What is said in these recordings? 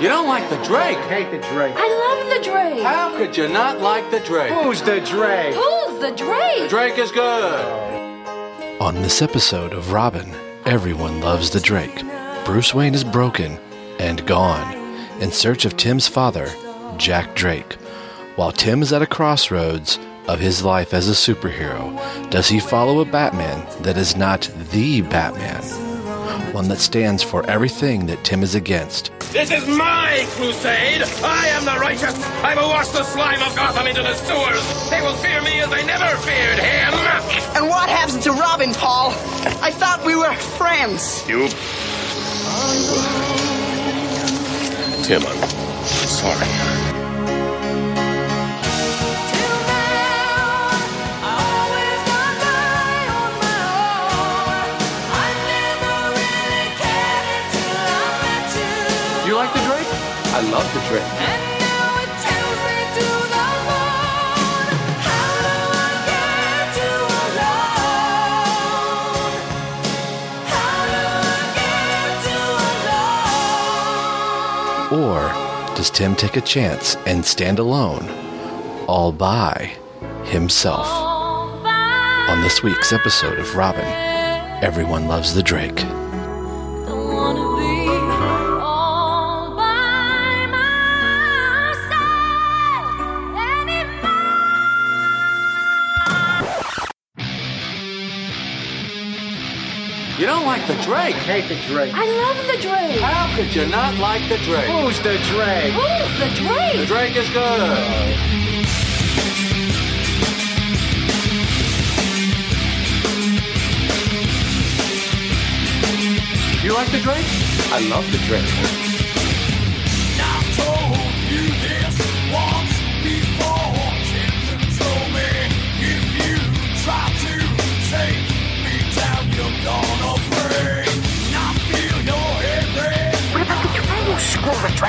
You don't like the Drake? I hate the Drake. I love the Drake. How could you not like the Drake? Who's the Drake? Who's the Drake? The Drake is good. On this episode of Robin, everyone loves the Drake. Bruce Wayne is broken and gone in search of Tim's father, Jack Drake. While Tim is at a crossroads of his life as a superhero, does he follow a Batman that is not the Batman? One that stands for everything that Tim is against. This is my crusade. I am the righteous. I will wash the slime of Gotham into the sewers. They will fear me as they never feared him. And what happened to Robin, Paul? I thought we were friends. You. Tim, I'm sorry. I love the Drake. Or does Tim take a chance and stand alone, all by himself? On this week's episode of Robin, everyone loves the Drake. The Drake? Hate the Drake. I love the Drake. How could you not like the Drake? Who's the Drake? Who's the drink? The Drake? Drake is good. You like the Drake? I love the Drake. The.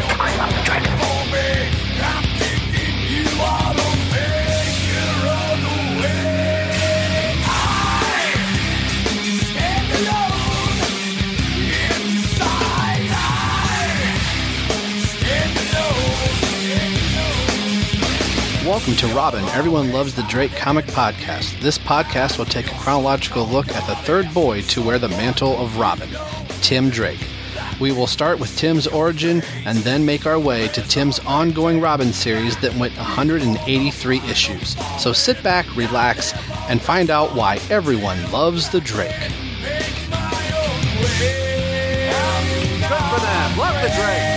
Welcome to Robin, Everyone Loves the Drake comic podcast. This podcast will take a chronological look at the third boy to wear the mantle of Robin, Tim Drake. We will start with Tim's origin and then make our way to Tim's ongoing Robin series that went 183 issues. So sit back, relax, and find out why everyone loves the Drake. Good for them. Love the Drake.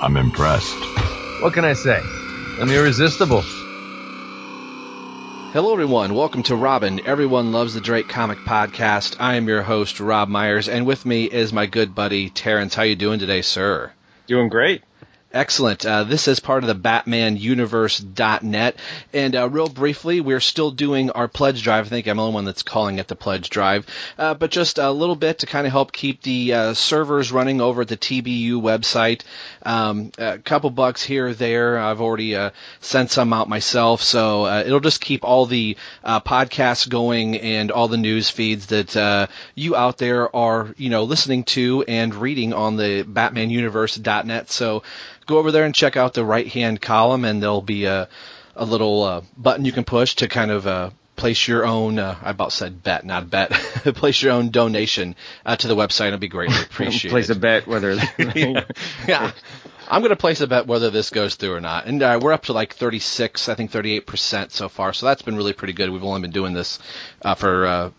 I'm impressed. What can I say? I'm irresistible. Hello, everyone. Welcome to Robin, Everyone Loves the Drake comic podcast. I am your host, Rob Myers, and with me is my good buddy Terence. How you doing today, sir? Doing great. Excellent. Uh, this is part of the BatmanUniverse.net. And uh, real briefly, we're still doing our pledge drive. I think I'm the only one that's calling it the pledge drive. Uh, but just a little bit to kind of help keep the uh, servers running over at the TBU website. Um, a couple bucks here or there. I've already uh, sent some out myself. So uh, it'll just keep all the podcasts going and all the news feeds that you out there are, you know, listening to and reading on the BatmanUniverse.net. So go over there and check out the right hand column, and there'll be a, a little uh, button you can push to kind of uh, place your own. Uh, I about said bet, not a bet. place your own donation uh, to the website. It'll be greatly appreciated. Place a bet whether yeah. yeah. I'm going to place a bet whether this goes through or not. And uh, we're up to like 36, I think 38% so far. So that's been really pretty good. We've only been doing this uh, for uh,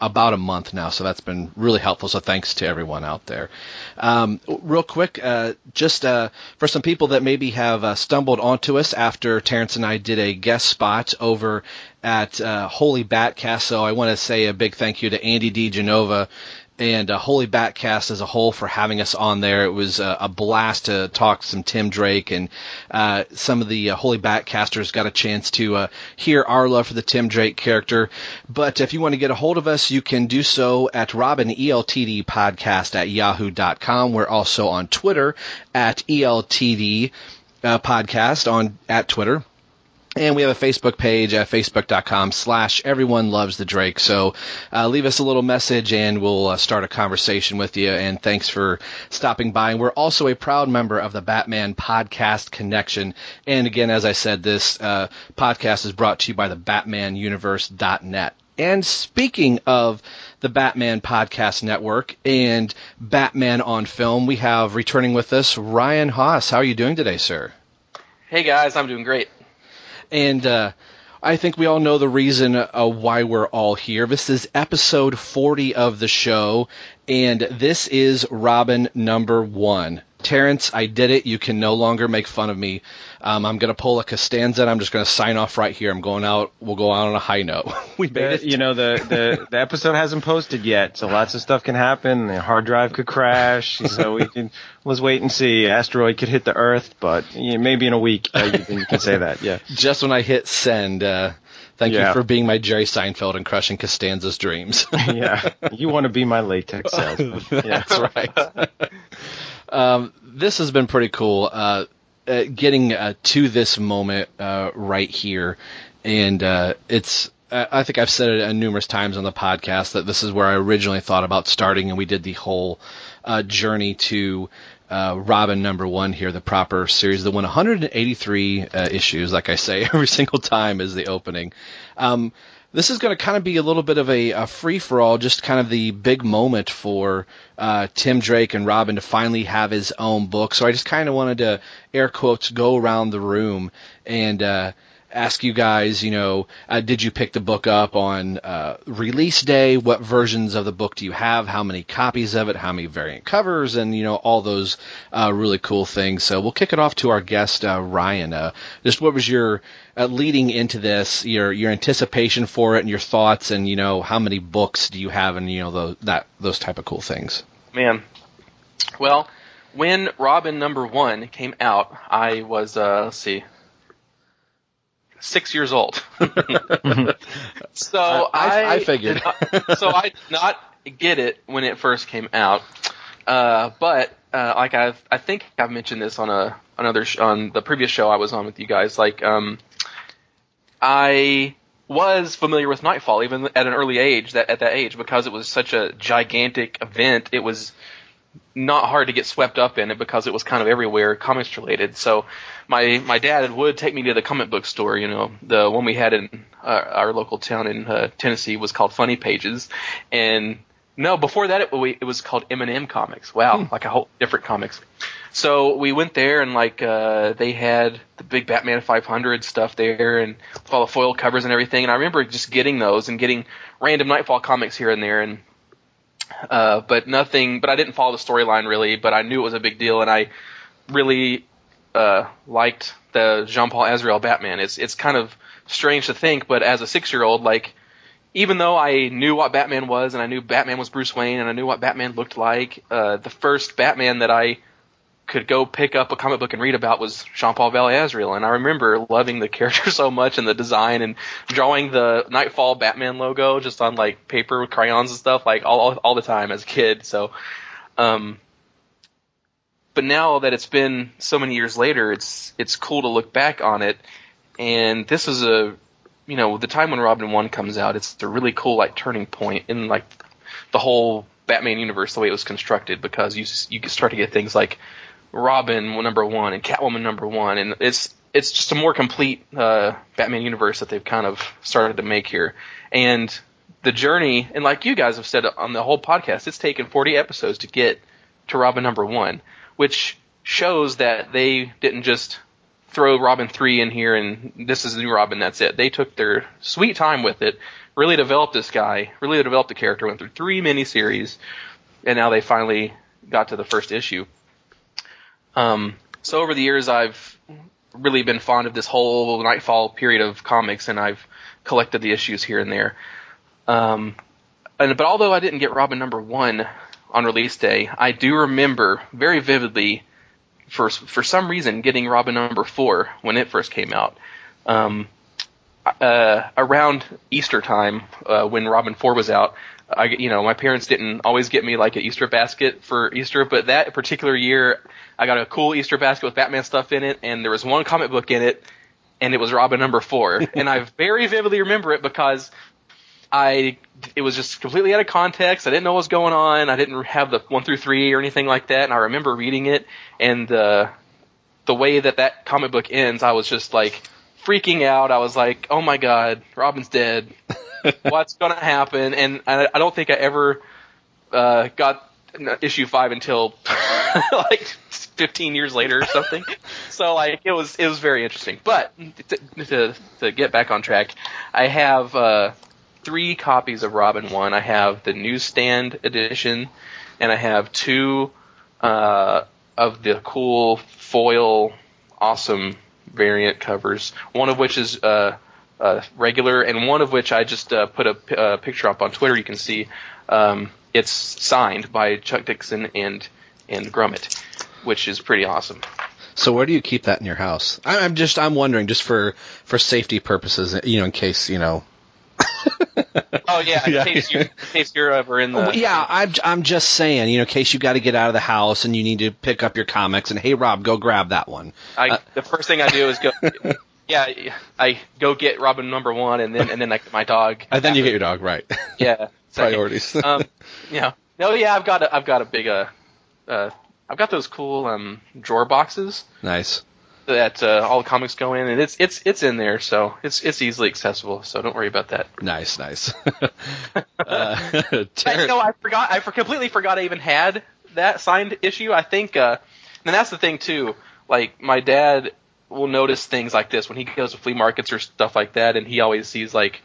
about a month now. So that's been really helpful. So thanks to everyone out there. Um, real quick, uh, just uh, for some people that maybe have uh, stumbled onto us after Terence and I did a guest spot over at uh, Holy Batcast. So I want to say a big thank you to Andy D. Genova and uh, Holy Batcast as a whole for having us on there. It was uh, a blast to talk to some Tim Drake and uh, some of the uh, Holy Batcasters got a chance to uh, hear our love for the Tim Drake character. But if you want to get a hold of us, you can do so at Robin ELTD podcast at yahoo.com. We're also on Twitter at ELTD podcast on at Twitter. And we have a Facebook page at facebook.com slash everyone loves the Drake. So uh, leave us a little message and we'll uh, start a conversation with you. And thanks for stopping by. And we're also a proud member of the Batman Podcast Connection. And again, as I said, this uh, podcast is brought to you by the BatmanUniverse.net. And speaking of the Batman Podcast Network and Batman on Film, we have returning with us Ryan Hoss. How are you doing today, sir? Hey guys, I'm doing great. And uh, I think we all know the reason uh, why we're all here. This is episode 40 of the show, and this is Robin number one. Terrence, I did it. You can no longer make fun of me. Um, I'm going to pull a Costanza, and I'm just going to sign off right here. I'm going out. We'll go out on a high note. we made Uh, it. you know the, the the episode hasn't posted yet, so lots of stuff can happen. The hard drive could crash, so we can let's wait and see. Asteroid could hit the Earth, but yeah, maybe in a week uh, you, can, you can say that. Yeah, just when I hit send. Uh, thank you for being my Jerry Seinfeld and crushing Costanza's dreams. yeah. You want to be my latex salesman? Yeah. That's right. um, this has been pretty cool. Uh, uh, getting uh, to this moment uh, right here, and uh, it's. I think I've said it uh, numerous times on the podcast that this is where I originally thought about starting, and we did the whole uh, journey to Robin number one here, the proper series the won 183 uh, issues. Like I say, every single time is the opening. Um, this is going to kind of be a little bit of a, a free for all, just kind of the big moment for uh, Tim Drake and Robin to finally have his own book. So I just kind of wanted to air quotes go around the room and uh, ask you guys, you know, uh, did you pick the book up on uh, release day? What versions of the book do you have? How many copies of it? How many variant covers? And you know all those uh, really cool things. So we'll kick it off to our guest uh, Ryan. Uh, just what was your uh, leading into this? Your your anticipation for it and your thoughts, and you know how many books do you have, and you know those that those type of cool things. Man. Well, when Robin number one came out, I was uh let's see. Six years old. so I- I, I- figured. not- so I did not get it when it first came out. Uh, but uh, like I I think I've mentioned this on a another sh- on the previous show I was on with you guys. Like um, I was familiar with Knightfall even at an early age. That at that age because it was such a gigantic event, it was not hard to get swept up in it because it was kind of everywhere comics related. So my my dad would take me to the comic book store. You know, the one we had in uh, our local town in uh, Tennessee was called Funny Pages, and no, before that it, we, it was called M&M Comics. Wow, like a whole different comics. So we went there and like uh, they had the big Batman 500 stuff there and all the foil covers and everything. And I remember just getting those and getting random Knightfall comics here and there and uh, but nothing. But I didn't follow the storyline really. But I knew it was a big deal, and I really uh, liked the Jean Paul Azrael Batman. It's it's kind of strange to think, but as a six year old, like even though I knew what Batman was, and I knew Batman was Bruce Wayne, and I knew what Batman looked like, uh, the first Batman that I could go pick up a comic book and read about was Jean Paul Valley Azrael, and I remember loving the character so much and the design and drawing the Knightfall Batman logo just on like paper with crayons and stuff like all all, all the time as a kid. So, um, but now that it's been so many years later, it's it's cool to look back on it, and this is a you know the time when Robin One comes out, it's a really cool like turning point in like the whole Batman universe the way it was constructed because you you start to get things like Robin number one and Catwoman number one, and it's it's just a more complete uh, Batman universe that they've kind of started to make here. And the journey, and like you guys have said on the whole podcast, it's taken 40 episodes to get to Robin number one, which shows that they didn't just throw Robin three in here and this is the new Robin. That's it. They took their sweet time with it, really developed this guy, really developed the character, went through three miniseries, and now they finally got to the first issue. Um, so over the years, I've really been fond of this whole Knightfall period of comics, and I've collected the issues here and there. Um, and but although I didn't get Robin number one on release day, I do remember very vividly, for for some reason, getting Robin number four when it first came out. Um, uh, around Easter time, uh, when Robin Four was out, I you know my parents didn't always get me like an Easter basket for Easter, but that particular year I got a cool Easter basket with Batman stuff in it, and there was one comic book in it, and it was Robin number four, and I very vividly remember it because I it was just completely out of context. I didn't know what was going on. I didn't have the one through three or anything like that, and I remember reading it and the the way that that comic book ends, I was just like freaking out. I was like, "Oh my god, Robin's dead. What's gonna happen?" And I, I don't think I ever uh, got issue five until like 15 years later or something. so like it was it was very interesting. But to to, to get back on track, I have uh, three copies of Robin One. I have the newsstand edition, and I have two uh, of the cool foil, awesome variant covers. One of which is uh, uh, regular, and one of which I just uh, put a, a picture up on Twitter. You can see um, it's signed by Chuck Dixon and and Grummett, which is pretty awesome. So where do you keep that in your house? I'm just I'm wondering just for for safety purposes, you know, in case you know. Oh yeah, in Yeah. case you in case you're ever in the yeah, I'm I'm just saying, you know, in case you got to get out of the house and you need to pick up your comics, and hey, Rob, go grab that one. I Uh, the first thing I do is go. Yeah, I go get Robin number one, and then and then I get my dog. And then you get your dog right. yeah. Priorities. um, yeah, no, yeah, I've got a, I've got a big uh, uh, I've got those cool um drawer boxes nice. That uh, all the comics go in, and it's it's it's in there, so it's it's easily accessible. So don't worry about that. Nice, nice. uh, I, Terence- no, I forgot. I for, completely forgot I even had that signed issue. I think, uh, and that's the thing too. Like my dad will notice things like this when he goes to flea markets or stuff like that, and he always sees like,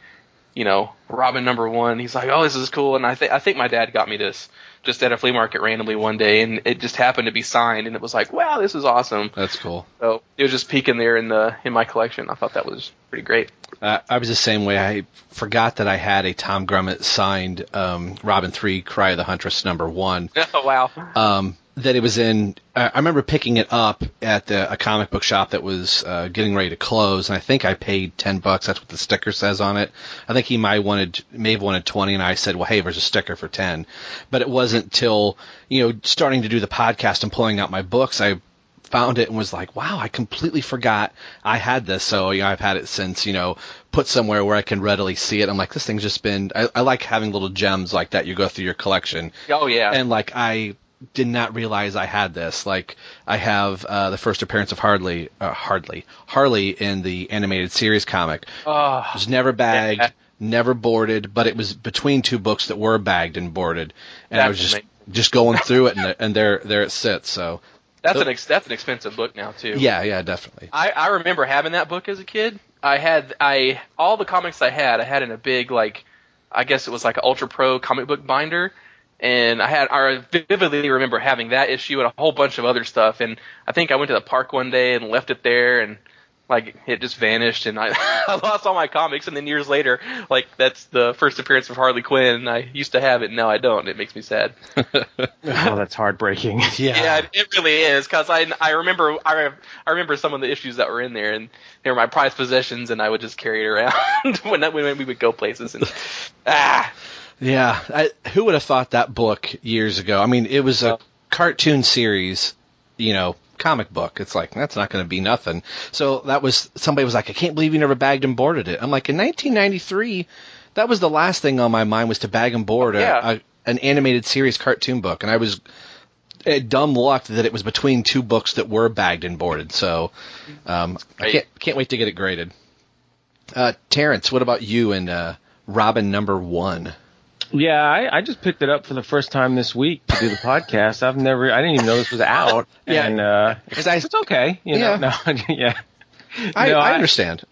you know, Robin number one. He's like, oh, this is cool. And I think I think my dad got me this just at a flea market randomly one day, and it just happened to be signed, and it was like, wow, this is awesome. That's cool. So it was just peeking there in the in my collection. I thought that was pretty great. Uh, I was the same way. I forgot that I had a Tom Grummett signed um, Robin Three Cry of the Huntress number one. oh wow. um, that it was in. I I remember picking it up at the, a comic book shop that was uh, getting ready to close, and I think I paid ten bucks. That's what the sticker says on it. I think he might wanted, may have wanted twenty, and I said, "Well, hey, there's a sticker for 10. But it wasn't till you know starting to do the podcast and pulling out my books, I found it and was like, wow, I completely forgot I had this. So, you know, I've had it since, you know, put somewhere where I can readily see it. I'm like, this thing's just been, I, I like having little gems like that. You go through your collection Oh yeah. and like I did not realize I had this. Like I have uh, the first appearance of Hardly, uh, Hardly, Harley in the animated series comic. oh, It was never bagged, Yeah. never boarded, but it was between two books that were bagged and boarded, and I was just amazing. just going through it, and, and there there it sits. So that's an ex- that's an expensive book now too. yeah, yeah, definitely. I, I remember having that book as a kid. I had I all the comics I had I had in a big like I guess it was like an Ultra Pro comic book binder, and I had I vividly remember having that issue and a whole bunch of other stuff. And I think I went to the park one day and left it there, and like it just vanished, and I I lost all my comics. And then years later, like that's the first appearance of Harley Quinn. And I used to have it, and now I don't. It makes me sad. Oh, that's heartbreaking. Yeah, yeah, it really is because I I remember I, I remember some of the issues that were in there and they were my prized possessions and I would just carry it around when that, when we would go places and ah Yeah, I, who would have thought that book years ago? I mean, it was a cartoon series, you know, comic book. It's like that's not going to be nothing. So that was somebody was like, I can't believe you never bagged and boarded it. I'm like, in 1993, that was the last thing on my mind was to bag and board a, Yeah. a, an animated series cartoon book, and I was. uh, Dumb luck that it was between two books that were bagged and boarded, so um, I can't can't wait to get it graded. Uh, Terence, what about you and uh, Robin number one? Yeah, I, I just picked it up for the first time this week to do the podcast. I've never, I didn't even know this was out. Yeah. and uh, 'Cause I- it's okay. You know, no, yeah. I, No, I I- understand.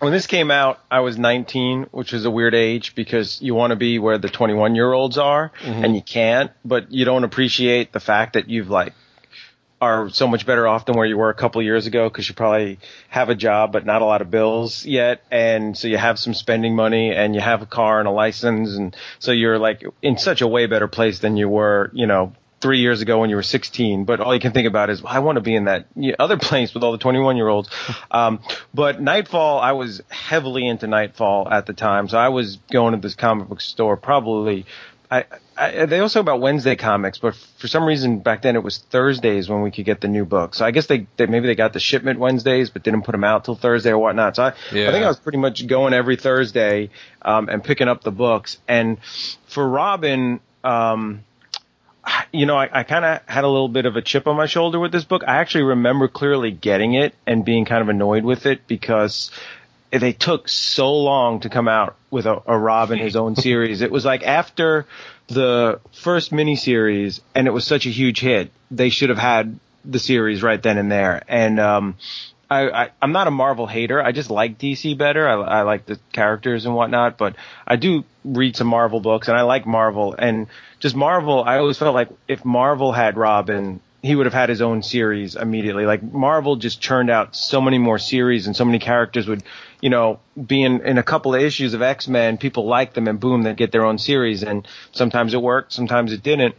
When this came out, I was 19, which is a weird age because you want to be where the 21 year olds are, and you can't. But you don't appreciate the fact that you've like are so much better off than where you were a couple years ago because you probably have a job but not a lot of bills yet, and so you have some spending money and you have a car and a license, and so you're like in such a way better place than you were, you know. Three years ago when you were 16, but all you can think about is, I want to be in that other place with all the 21 year olds. Um, but Knightfall, I was heavily into Knightfall at the time, so I was going to this comic book store probably I, I they also about Wednesday comics, but for some reason back then it was Thursdays when we could get the new book. So I guess they, they maybe they got the shipment Wednesdays, but didn't put them out till Thursday or whatnot. So I, Yeah. I think I was pretty much going every Thursday um, and picking up the books. And for Robin, um, you know, I, I kind of had a little bit of a chip on my shoulder with this book. I actually remember clearly getting it and being kind of annoyed with it because they took so long to come out with a, a Robin his own series. It was like after the first miniseries, and it was such a huge hit. They should have had the series right then and there. And um, I, I'm not a Marvel hater. I just like DC better. I, I like the characters and whatnot, but I do read some Marvel books, and I like Marvel. And just Marvel, I always felt like if Marvel had Robin, he would have had his own series immediately. Like Marvel just churned out so many more series, and so many characters would, you know, being in, a couple of issues of X Men. People like them, and boom, they get their own series. And sometimes it worked, sometimes it didn't.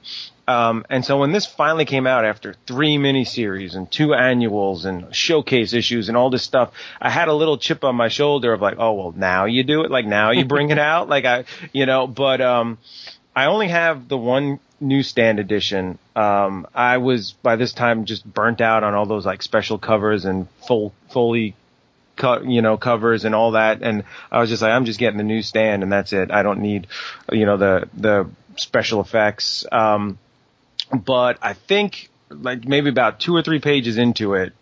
Um, and so when this finally came out after three miniseries and two annuals and showcase issues and all this stuff, I had a little chip on my shoulder of like, oh well, now you do it, like now you bring it out, like I, you know. But um, I only have the one newsstand edition. Um, I was by this time just burnt out on all those like special covers and full fully cut, you know, covers and all that. And I was just like, I'm just getting the newsstand and that's it. I don't need, you know, the, the special effects. Um, but I think like maybe about two or three pages into it,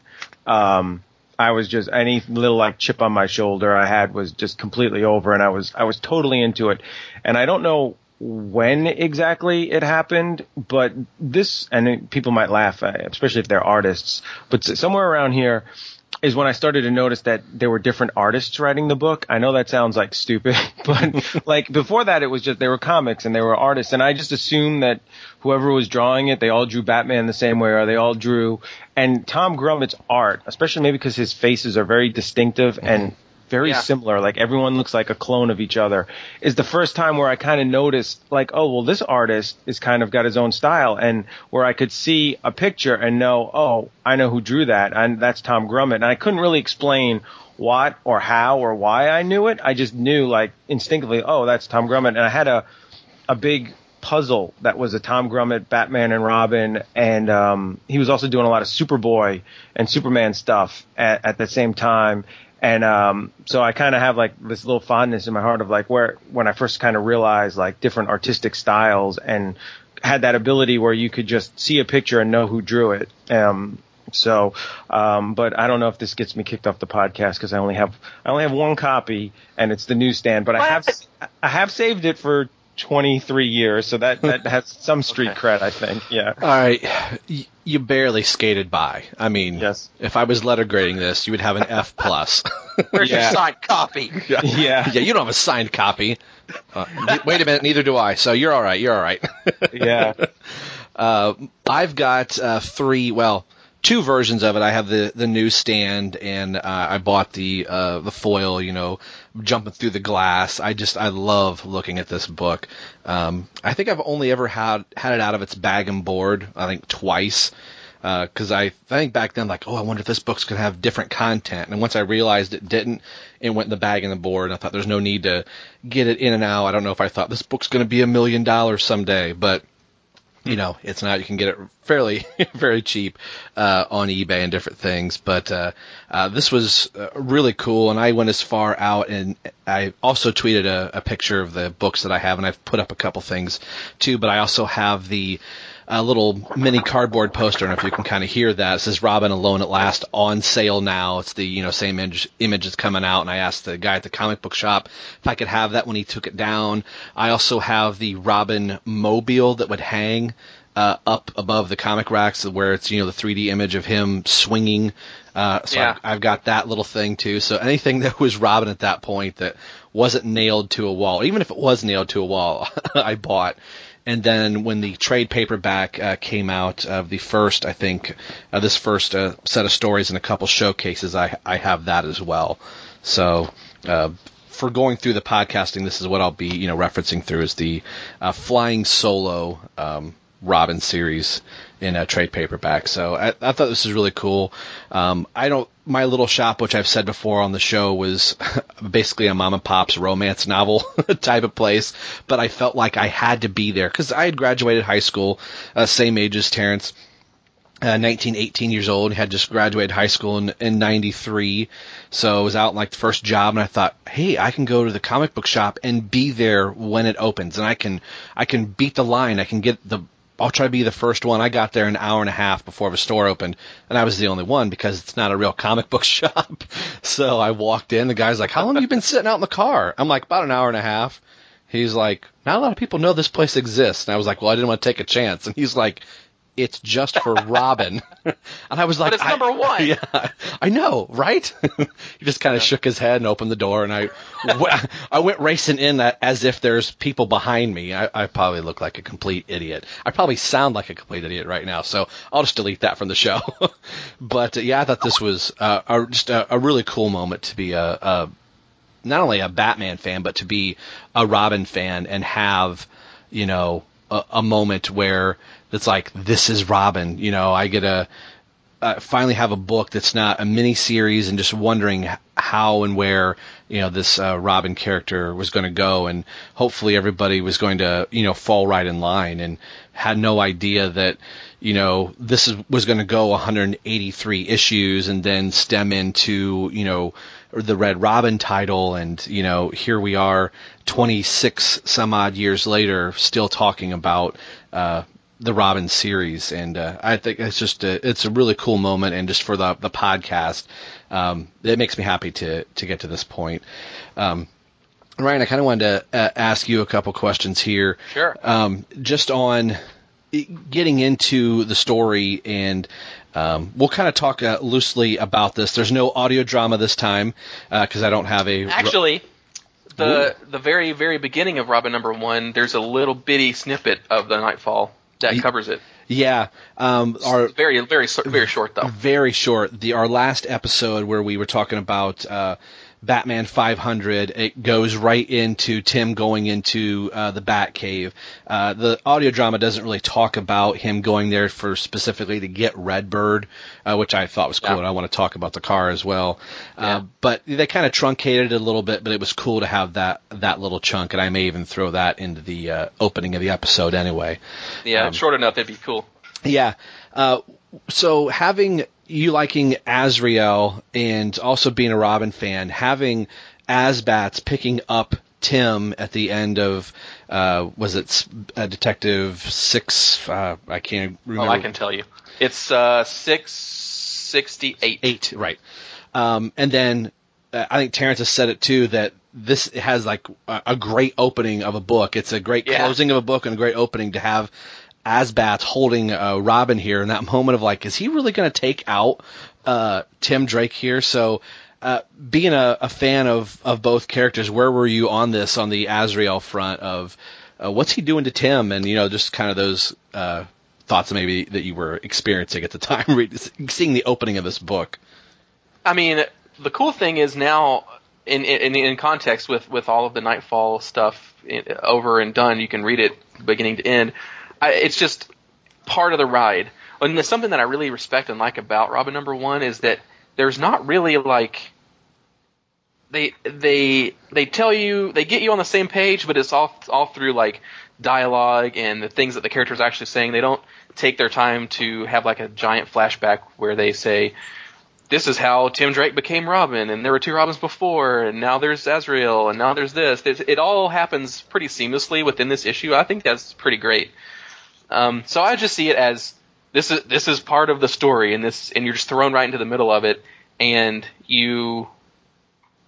um, I was just any little like chip on my shoulder I had was just completely over, and I was I was totally into it, and I don't know when exactly it happened, but this and people might laugh, especially if they're artists, but somewhere around here is when I started to notice that there were different artists writing the book. I know that sounds like stupid, but like before that, it was just they were comics and they were artists, and I just assumed that whoever was drawing it, they all drew Batman the same way, or they all drew. And Tom Grummett's art, especially maybe because his faces are very distinctive and very Yeah. similar, like everyone looks like a clone of each other, is the first time where I kind of noticed, like, oh, well, this artist is kind of got his own style, and where I could see a picture and know, oh, I know who drew that, and that's Tom Grummett. And I couldn't really explain what or how or why I knew it. I just knew, like, instinctively, oh, that's Tom Grummett. And I had a, a big puzzle that was a Tom Grummett, Batman and Robin, and um, he was also doing a lot of Superboy and Superman stuff at, at the same time. And um, so I kind of have like this little fondness in my heart of like where when I first kind of realized like different artistic styles and had that ability where you could just see a picture and know who drew it. Um, so, um, but I don't know if this gets me kicked off the podcast because I only have I only have one copy and it's the newsstand. But I have I have saved it for 23 years, so that that has some street cred, I think. Yeah. All right, y- you barely skated by. I mean, Yes. if I was letter grading this, you would have an F plus. Where's Yeah. your signed copy? Yeah. yeah, you don't have a signed copy. Uh, wait a minute, neither do I. So you're all right. You're all right. Yeah. Uh, I've got uh, three, well, two versions of it. I have the the newsstand, and uh, I bought the uh, the foil. You know, jumping through the glass. I just I love looking at this book. Um, I think I've only ever had had it out of its bag and board. I think twice. Because I think back then, like, oh, I wonder if this book's gonna have different content. And once I realized it didn't, it went in the bag and the board. And I thought there's no need to get it in and out. I don't know if I thought this book's gonna be a million dollars someday, but you know, it's not. You can get it fairly, very cheap uh, on eBay and different things. But uh, uh, this was uh, really cool, and I went as far out, and I also tweeted a, a picture of the books that I have, and I've put up a couple things too. But I also have the uh, little mini cardboard poster, and if you can kind of hear that, it says "Robin Alone at Last" on sale now. It's the you know same image, image that's coming out, and I asked the guy at the comic book shop if I could have that when he took it down. I also have the Robin mobile that would hang uh, up above the comic racks where it's you know the 3D image of him swinging. Uh, so Yeah. I've, I've got that little thing too. So anything that was Robin at that point that wasn't nailed to a wall, even if it was nailed to a wall, I bought. And then when the trade paperback uh, came out of the first, I think uh, this first uh, set of stories and a couple showcases, I I have that as well. So uh, for going through the podcasting, this is what I'll be you know referencing through is the uh, Flying Solo um, Robin series in a trade paperback. So I, I thought this was really cool. Um, I don't. My little shop, which I've said before on the show, was basically a mom and pop's romance novel type of place. But I felt like I had to be there because I had graduated high school, uh, same age as Terence uh, 19, 18 years old, had just graduated high school in, in 93. So I was out in like the first job and I thought, hey, I can go to the comic book shop and be there when it opens and I can, I can beat the line. I can get the, I'll try to be the first one. I got there an hour and a half before the store opened and I was the only one because it's not a real comic book shop. so I walked in, the guy's like, how long have you been sitting out in the car? I'm like, about an hour and a half. He's like, not a lot of people know this place exists. And I was like, well, I didn't want to take a chance. And he's like, it's just for Robin. and I was like, But it's I- number one. Yeah, I know, right? he just kind of shook his head and opened the door, and I, w- I went racing in that as if there's people behind me. I, I probably look like a complete idiot. I probably sound like a complete idiot right now, so I'll just delete that from the show. but yeah, I thought this was uh, a, just a, a really cool moment to be a, a not only a Batman fan, but to be a Robin fan and have, you know, a, moment where it's like, this is Robin. You know, I get a, uh, finally have a book that's not a mini series and just wondering how and where you know this uh, Robin character was going to go, and hopefully everybody was going to you know fall right in line, and had no idea that you know this is, was going to go 183 issues and then stem into you know the Red Robin title, and you know here we are 26 some odd years later still talking about. Uh, the Robin series, and uh, I think it's just a, it's a really cool moment, and just for the the podcast, um, it makes me happy to to get to this point. Um, Ryan, I kind of wanted to uh, ask you a couple questions here. Sure. Um, just on getting into the story, and um, we'll kind of talk uh, loosely about this. There's no audio drama this time because I don't have a Actually, the the very very beginning of Robin number one, there's a little bitty snippet of the Knightfall that covers it. yeah. Um, our Very very very short though. very short. The our last episode where we were talking about uh, Batman 500, it goes right into Tim going into uh, the Batcave. Uh, the audio drama doesn't really talk about him going there for specifically to get Redbird, uh, which I thought was cool, Yeah. and I want to talk about the car as well. Yeah. Uh, but they kind of truncated it a little bit, but it was cool to have that that little chunk, and I may even throw that into the uh, opening of the episode anyway. Yeah, Um, short enough, it'd be cool. Yeah. Uh, so having you liking Azrael and also being a Robin fan, having AzBats picking up Tim at the end of uh, was it uh, Detective Six? Uh, I can't Oh. I can tell you, it's uh six sixty eight. eight, right? Um, and then uh, I think Terence has said it too that this has like a, a great opening of a book. It's a great Yeah. closing of a book and a great opening to have AzBats holding uh, Robin here in that moment of like, is he really going to take out uh, Tim Drake here? So. Uh, being a, a fan of, of both characters, where were you on this on the Azrael front of uh, what's he doing to Tim, and you know just kind of those uh, thoughts maybe that you were experiencing at the time, seeing the opening of this book. I mean, the cool thing is now, in in, in context with with all of the Knightfall stuff in, over and done, you can read it beginning to end. I, it's just part of the ride. And there's something that I really respect and like about Robin Number One is that there's not really like they they they tell you they get you on the same page, but it's all all through like dialogue and the things that the character's actually saying. They don't take their time to have like a giant flashback where they say, "This is how Tim Drake became Robin, and there were two Robins before, and now there's Azrael, and now there's this." It all happens pretty seamlessly within this issue. I think that's pretty great. Um, so I just see it as this is this is part of the story, and this and you're just thrown right into the middle of it, and you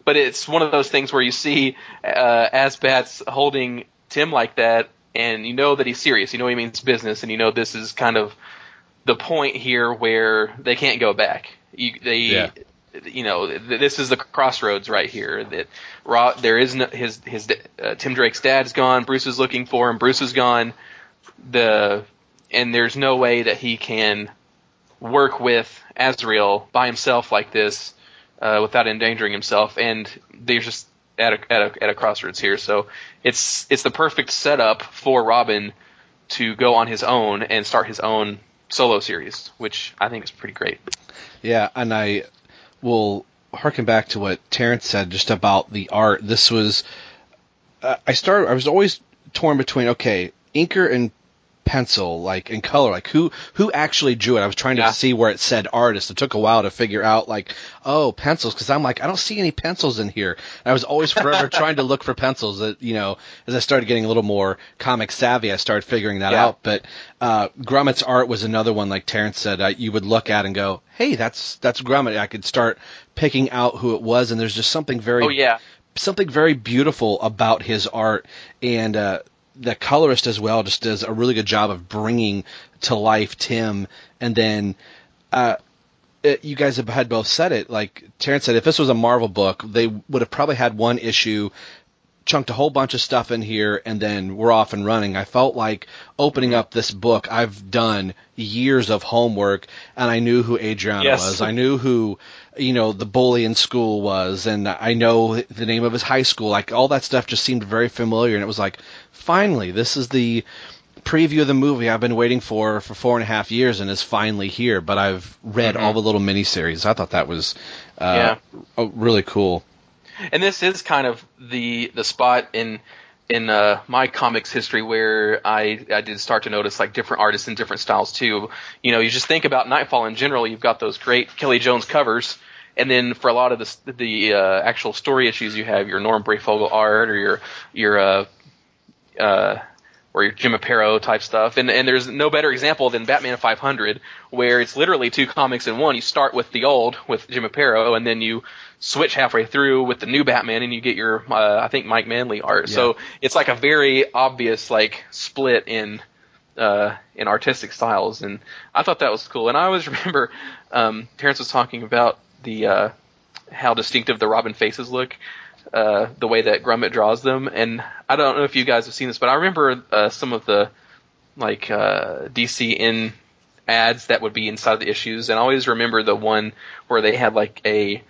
but it's one of those things where you see uh, AzBats holding Tim like that, and you know that he's serious. You know he means business, and you know this is kind of the point here where they can't go back. You, they, Yeah. you know, th- this is the crossroads right here. That Ro- there is no his his uh, Tim Drake's dad's gone. Bruce is looking for him. Bruce is gone. The and there's no way that he can work with Azrael by himself like this uh, without endangering himself. And they're just at a, at a at a crossroads here. So it's it's the perfect setup for Robin to go on his own and start his own solo series, which I think is pretty great. Yeah, and I will harken back to what Terence said just about the art. This was uh, I started. I was always torn between okay, inker and pencil, like in color, like who who actually drew it. I was trying to Yeah. see where it said artist. It took a while to figure out like oh pencils because I'm like I don't see any pencils in here. And I was always forever trying to look for pencils. That you know as I started getting a little more comic savvy, I started figuring that Yeah. out. But uh, Grummett's art was another one, like Terence said, uh, you would look at and go, hey, that's that's Grummett. I could start picking out who it was, and there's just something very Oh yeah, something very beautiful about his art and uh, the colorist as well just does a really good job of bringing to life Tim and then uh, it, you guys have had both said it like Terence said if this was a Marvel book they would have probably had one issue chunked a whole bunch of stuff in here and then we're off and running. I felt like opening up this book, I've done years of homework and I knew who Adriana Yes. was. I knew who, you know, the bully in school was and I know the name of his high school. Like all that stuff just seemed very familiar and it was like, finally, this is the preview of the movie I've been waiting for for four and a half years and is finally here. But I've read all the little miniseries. I thought that was uh, uh, really cool. and this is kind of the the spot in in uh, my comics history where I I did start to notice like different artists and different styles too. You know, you just think about Knightfall in general. You've got those great Kelly Jones covers, and then for a lot of the the uh, actual story issues, you have your Norm Breyfogle art or your your uh, uh, or your Jim Aparo type stuff. And and there's no better example than Batman 500, where it's literally two comics in one. You start with the old with Jim Aparo, and then you switch halfway through with the new Batman, and you get your uh, I think Mike Manley art. So it's like a very obvious like split in uh, in artistic styles, and I thought that was cool. And I always remember um, Terence was talking about the uh, how distinctive the Robin faces look, uh, the way that Grummett draws them, and I don't know if you guys have seen this, but I remember uh, some of the like uh, DC in ads that would be inside the issues, and I always remember the one where they had like a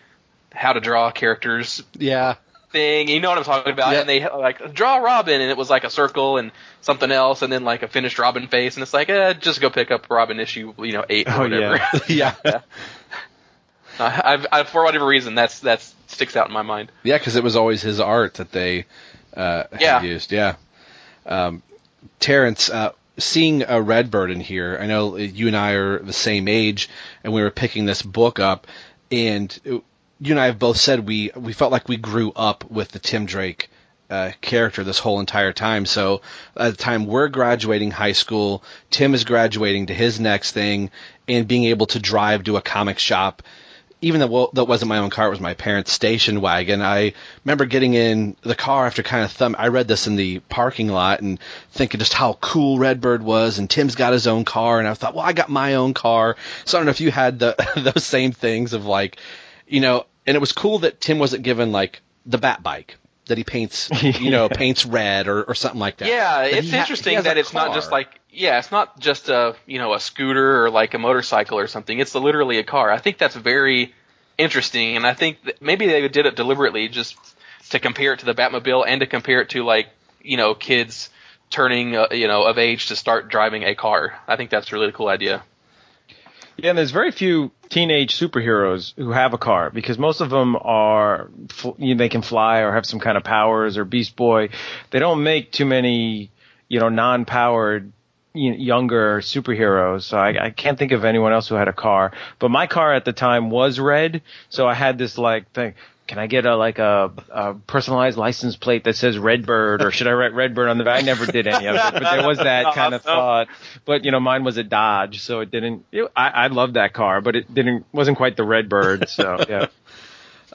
how to draw characters Yeah. thing. You know what I'm talking about? Yeah. And they like draw Robin, and it was like a circle and something else, and then like a finished Robin face, and it's like, eh, just go pick up Robin issue, you know, eight or Oh, whatever. yeah. Yeah. I, I've, for whatever reason, that's that's sticks out in my mind. Yeah, because it was always his art that they uh, Yeah. had used. Yeah. Um, Terence, uh, seeing a Redbird in here, I know you and I are the same age, and we were picking this book up, and it- you and I have both said we we felt like we grew up with the Tim Drake. Uh, character this whole entire time. So at the time we're graduating high school, Tim is graduating to his next thing, and being able to drive to a comic shop even though that wasn't my own car, it was my parents' station wagon. I remember getting in the car after kind of thumb. I read this in the parking lot and thinking just how cool Redbird was, and Tim's got his own car, and I thought, well, I got my own car. So I don't know if you had the those same things of like, you know, and it was cool that Tim wasn't given like the Bat bike that he paints, you know, paints red or, or something like that. Yeah, But it's ha- interesting that it's not just like yeah, it's not just a you know a scooter or like a motorcycle or something. It's literally a car. I think that's very interesting, and I think maybe they did it deliberately just to compare it to the Batmobile and to compare it to like you know kids turning uh, you know of age to start driving a car. I think that's a really cool idea. Yeah, and there's very few teenage superheroes who have a car because most of them are you know, they can fly or have some kind of powers or Beast Boy. They don't make too many you know non-powered you know, younger superheroes. So I, I can't think of anyone else who had a car. But my car at the time was red, so I had this like thing. Can I get a like a, a personalized license plate that says Redbird, or should I write Redbird on the back? I never did any of it, but there was that kind of thought. But you know, mine was a Dodge, so it didn't. It, I, I loved that car, but it didn't wasn't quite the Redbird. So yeah.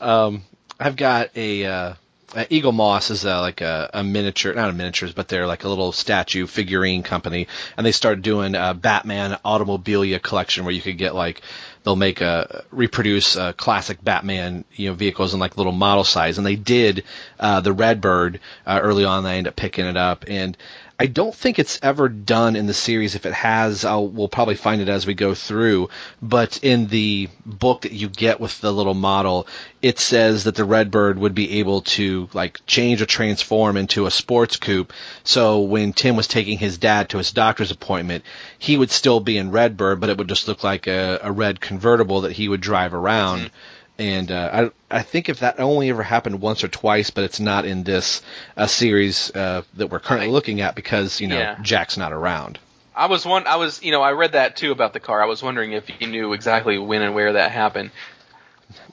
Um, I've got a, uh, uh, Eaglemoss is uh, like a, a miniature, not a miniatures, but they're like a little statue figurine company, and they started doing a Batman automobilia collection where you could get like they'll make a reproduce uh, classic Batman you know vehicles in like little model size, and they did uh, the Redbird uh, early on. I ended up picking it up, and I don't think it's ever done in the series. If it has, I'll, we'll probably find it as we go through. But in the book that you get with the little model, it says that the Redbird would be able to like change or transform into a sports coupe. So when Tim was taking his dad to his doctor's appointment, he would still be in Redbird, but it would just look like a, a red convertible that he would drive around. Mm-hmm. And uh, I I think if that only ever happened once or twice, but it's not in this uh, series uh, that we're currently Right. looking at because you know Yeah. Jack's not around. I was one. I was, you know, I read that too about the car. I was wondering if you knew exactly when and where that happened.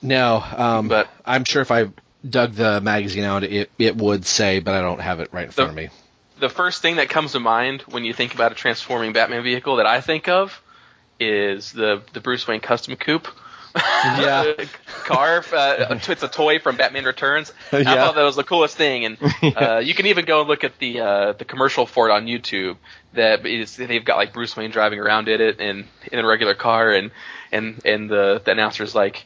No, um, But- I'm sure if I dug the magazine out, it it would say, but I don't have it right in front of me. The first thing that comes to mind when you think about a transforming Batman vehicle that I think of is the the Bruce Wayne custom coupe. Yeah. car. Uh, it's a toy from Batman Returns. I Yeah. thought that was the coolest thing, and uh, you can even go and look at the uh, the commercial for it on YouTube. That is, they've got like Bruce Wayne driving around in it and in a regular car, and and and the the announcer's like.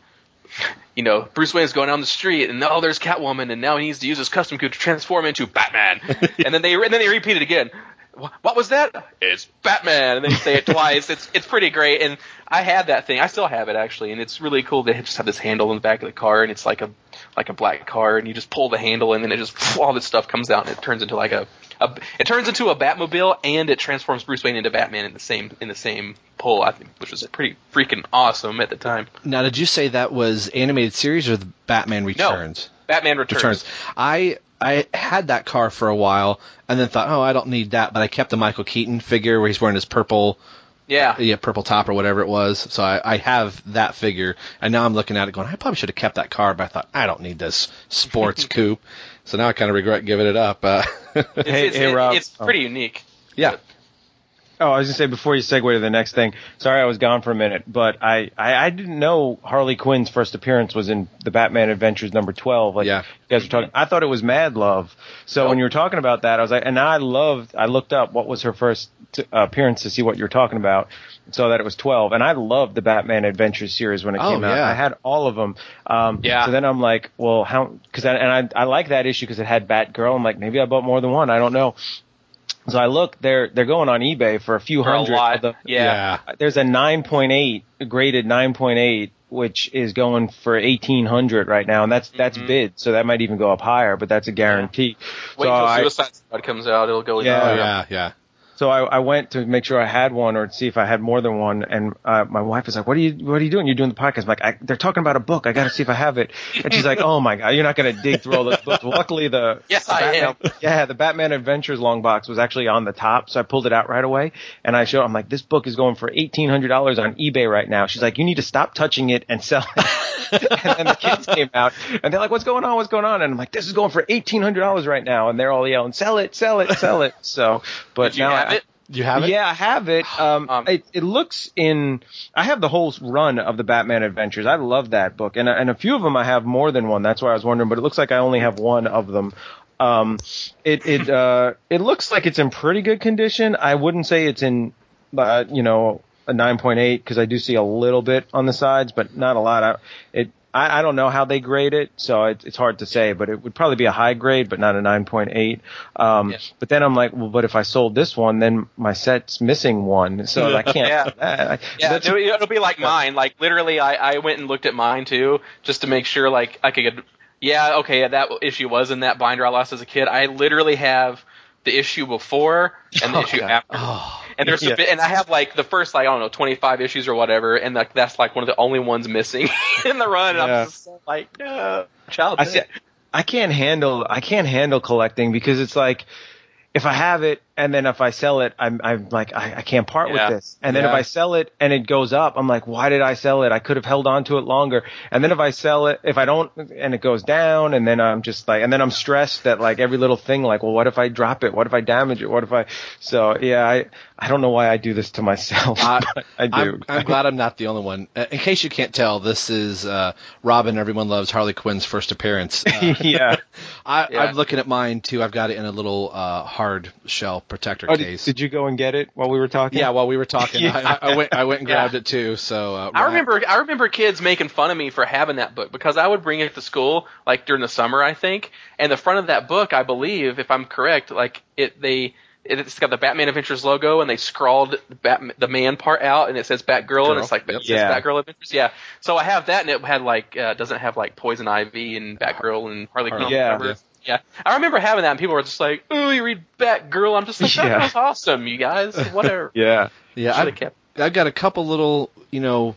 You know, Bruce Wayne's going down the street, and oh, there's Catwoman, and now he needs to use his custom coupe to transform into Batman. and then they and then they repeat it again. "Wha- What was that? It's Batman, and they say it twice. It's it's pretty great, and I had that thing. I still have it actually, and it's really cool. They just have this handle in the back of the car, and it's like a like a black car, and you just pull the handle, and then it just all this stuff comes out, and it turns into like a, a it turns into a Batmobile, and it transforms Bruce Wayne into Batman in the same in the same pull. I think, which was pretty freaking awesome at the time. Now, did you say that was animated series or the Batman Returns? Batman Returns. Returns. I I had that car for a while, and then thought, oh, I don't need that, but I kept the Michael Keaton figure where he's wearing his purple. Yeah. Yeah, purple top or whatever it was. So I, I have that figure, and now I'm looking at it going, I probably should have kept that car, but I thought I don't need this sports coupe. So now I kind of regret giving it up. Uh, It's, Hey- it's, hey, it- Rob. it's pretty unique. yeah, Oh, I was gonna say before you segue to the next thing. Sorry, I was gone for a minute, but I, I, I didn't know Harley Quinn's first appearance was in the Batman Adventures number twelve. Like Yeah. you guys were talking. I thought it was Mad Love. So when you were talking about that, I was like, and I loved. I looked up what was her first t- uh, appearance to see what you're talking about. Saw that it was twelve, and I loved the Batman Adventures series when it Oh, came out. yeah. I had all of them. Um, Yeah. So then I'm like, well, how? Because and I I like that issue because it had Batgirl. I'm like, maybe I bought more than one. I don't know. So I look, they're they're going on eBay for a few For a hundred. lot. of the- Yeah. There's a 9.8 graded 9.8, which is going for 1800 right now, and that's that's bid, so that might even go up higher, but that's a guarantee. Wait so until I, Suicide Squad comes out; it'll go. even Yeah. oh, yeah, yeah. So I, I went to make sure I had one or to see if I had more than one. And uh, my wife was like, "What are you What are you doing? You're doing the podcast." I'm like, I, "They're talking about a book. I got to see if I have it." And she's like, "Oh my god, you're not going to dig through all those books." Luckily, the Yes, the I Batman, am. Yeah, the Batman Adventures long box was actually on the top, so I pulled it out right away. And I showed. I'm like, "This book is going for eighteen hundred dollars on eBay right now." She's like, "You need to stop touching it and sell it." and then the kids came out and they're like, "What's going on? What's going on?" And I'm like, "This is going for eighteen hundred dollars right now," and they're all yelling, "Sell it! Sell it! Sell it!" So, but now? You have it? yeah, I have it. Um, Um, it, it looks in. I have the whole run of the Batman Adventures. I love that book, and and a few of them I have more than one. That's why I was wondering, but it looks like I only have one of them. Um, it it uh it looks like it's in pretty good condition. I wouldn't say it's in, uh, you know, a nine point eight because I do see a little bit on the sides, but not a lot. I, it. I, I don't know how they grade it, so it, it's hard to say. But it would probably be a high grade, but not a nine point eight. Um, Yeah. But then I'm like, well, but if I sold this one, then my set's missing one, so I can't. Yeah. that. I- Yeah, that's- it'll, it'll be like mine. Like literally, I, I went and looked at mine too, just to make sure like I could. Get, yeah, okay, that issue was in that binder I lost as a kid. I literally have the issue before and the Oh, issue God. after. And there's Yeah. a bit, and I have like the first like I don't know 25 issues or whatever, and like that's like one of the only ones missing in the run. And Yeah. I'm just like, no, child. I, see, I can't handle I can't handle collecting because it's like if I have it and then if I sell it, I'm I'm like I, I can't part Yeah. with this. And then if I sell it and it goes up, I'm like, why did I sell it? I could have held on to it longer. And then if I sell it, if I don't, and it goes down, and then I'm just like, and then I'm stressed that like every little thing, like, well, what if I drop it? What if I damage it? What if I? So yeah, I I don't know why I do this to myself. I- but I do. I'm, I'm glad I'm not the only one. Uh, in case you can't tell, this is uh, Robin. Everyone loves Harley Quinn's first appearance. Uh, yeah. I, Yeah. I'm looking at mine too. I've got it in a little uh, hard shell protector Oh, case. did you go and get it while we were talking? yeah, while we were talking, Yeah. I, I went. I went and Yeah. grabbed it too. So uh, I remember I remember kids making fun of me for having that book because I would bring it to school like during the summer I think and the front of that book I believe if I'm correct like it they it's got the Batman Adventures logo, and they scrawled the, Bat, the man part out, and it says Batgirl, Girl, and it's like yep. it says Yeah. Batgirl Adventures. Yeah. So I have that, and it had like uh, doesn't have like Poison Ivy and Batgirl and Harley Quinn. on Yeah. Yeah. I remember having that, and people were just like, "Oh, you read Batgirl." I'm just like, Yeah. "That was awesome, you guys." Whatever. Yeah. Yeah, Should I, have kept. I've got a couple little, you know,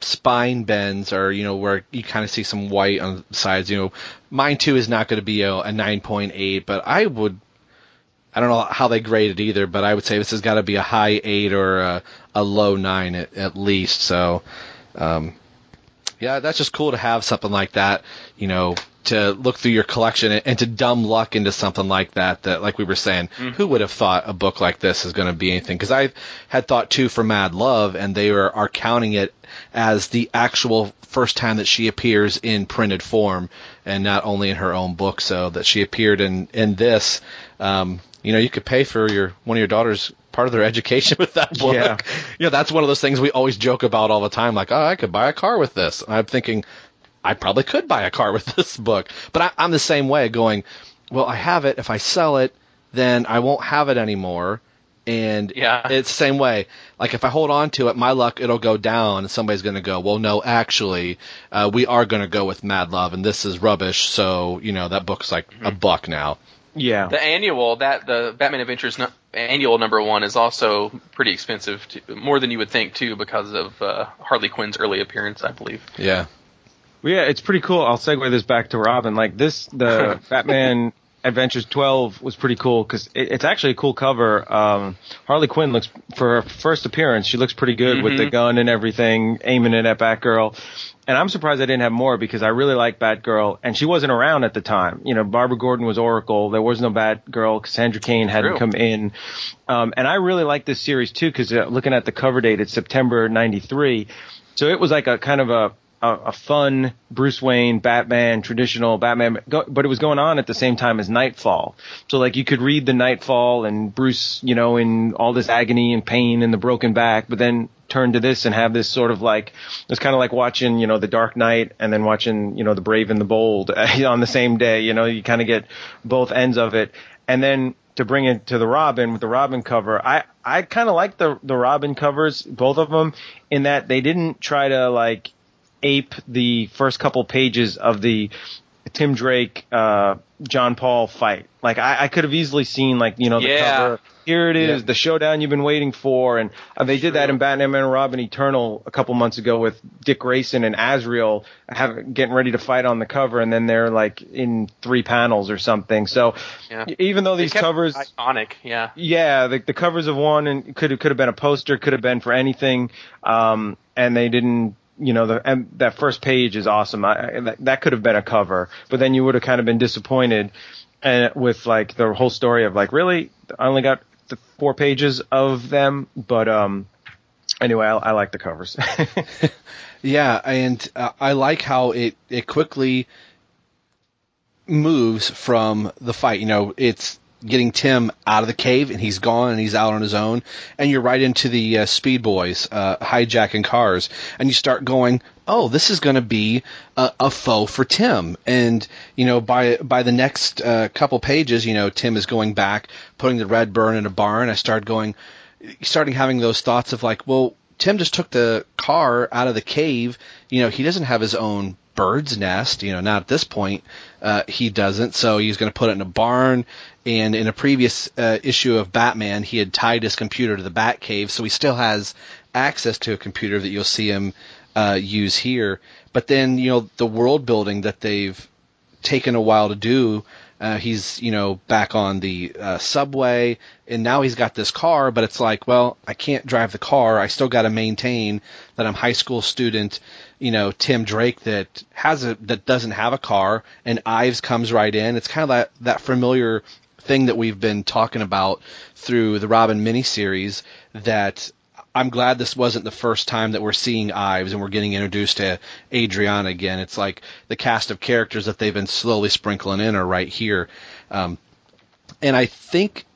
spine bends or, you know, where you kind of see some white on the sides. You know, mine too is not going to be a, a 9.8, but I would, I don't know how they grade it either, but I would say this has got to be a high 8 or a, a low 9 at, at least. So, um, yeah, that's just cool to have something like that, you know, to look through your collection and, and to dumb luck into something like that. That, like we were saying, who would have thought a book like this is going to be anything? Because I had thought too for Mad Love, and they are, are counting it as the actual first time that she appears in printed form, and not only in her own book. So that she appeared in in this. Um, you know, you could pay for your one of your daughters part of their education with that book. Yeah. You know, that's one of those things we always joke about all the time. Like, oh, I could buy a car with this. And I'm thinking, I probably could buy a car with this book. But I, I'm the same way, going, well, I have it. If I sell it, then I won't have it anymore. And Yeah. it's the same way. Like if I hold on to it, my luck it'll go down, and somebody's going to go, well, no, actually, uh, we are going to go with Mad Love, and this is rubbish. So you know that book's like a buck now. Yeah. The annual that the Batman Adventures no, annual number one is also pretty expensive, to, more than you would think too, because of uh, Harley Quinn's early appearance, I believe. Yeah. Well, yeah, it's pretty cool. I'll segue this back to Robin. Like this, the Batman Adventures 12 was pretty cool because it, it's actually a cool cover. Um, Harley Quinn looks for her first appearance. She looks pretty good with the gun and everything, aiming it at Batgirl. And I'm surprised I didn't have more because I really like Batgirl, and she wasn't around at the time. You know, Barbara Gordon was Oracle. There was no Batgirl. Cassandra Cain hadn't True. come in. Um, and I really like this series too because uh, looking at the cover date, it's September '93. So it was like a kind of a a, a fun Bruce Wayne, Batman, traditional Batman, but it was going on at the same time as Knightfall. So like you could read the Knightfall and Bruce, you know, in all this agony and pain and the broken back, but then turn to this and have this sort of like it's kind of like watching you know the Dark Knight and then watching you know the Brave and the Bold on the same day. You know, you kind of get both ends of it, and then to bring it to the Robin with the Robin cover, I I kind of like the the Robin covers, both of them, in that they didn't try to like ape the first couple pages of the Tim Drake uh John Paul fight. Like I, I could have easily seen like you know the Yeah. cover. Here it is, Yeah. the showdown you've been waiting for, and uh, they did that in Batman and Robin Eternal a couple months ago with Dick Grayson and Azrael have, getting ready to fight on the cover, and then they're like in three panels or something. So Yeah. even though these covers, iconic, yeah. yeah, the, the covers of one and could have could have been a poster, could have been for anything, um, and they didn't. You know, the and that first page is awesome. I, that, that could have been a cover, but then you would have kind of been disappointed, and with like the whole story of like, really, I only got the four pages of them, but um, anyway, I, I like the covers. Yeah, and uh, I like how it it quickly moves from the fight. You know, it's getting Tim out of the cave and he's gone and he's out on his own, and you're right into the uh, Speed Boys uh, hijacking cars, and you start going, oh, this is going to be a, a foe for Tim, and you know by by the next uh, couple pages, you know Tim is going back, putting the Red Bird in a barn. I start going, starting having those thoughts of like, well, Tim just took the car out of the cave. You know, he doesn't have his own bird's nest. You know, not at this point. Uh, he doesn't. So he's going to put it in a barn. And in a previous uh, issue of Batman, he had tied his computer to the Batcave, so he still has access to a computer that you'll see him uh, use here. But then, you know, the world building that they've taken a while to do. Uh, he's you know back on the uh, subway, and now he's got this car. But it's like, well, I can't drive the car. I still got to maintain that I'm high school student. You know, Tim Drake that has a that doesn't have a car, and Ives comes right in. It's kind of that that familiar thing that we've been talking about through the Robin miniseries. That I'm glad this wasn't the first time that we're seeing Ives and we're getting introduced to Adriana again. It's like the cast of characters that they've been slowly sprinkling in are right here. Um, and I think,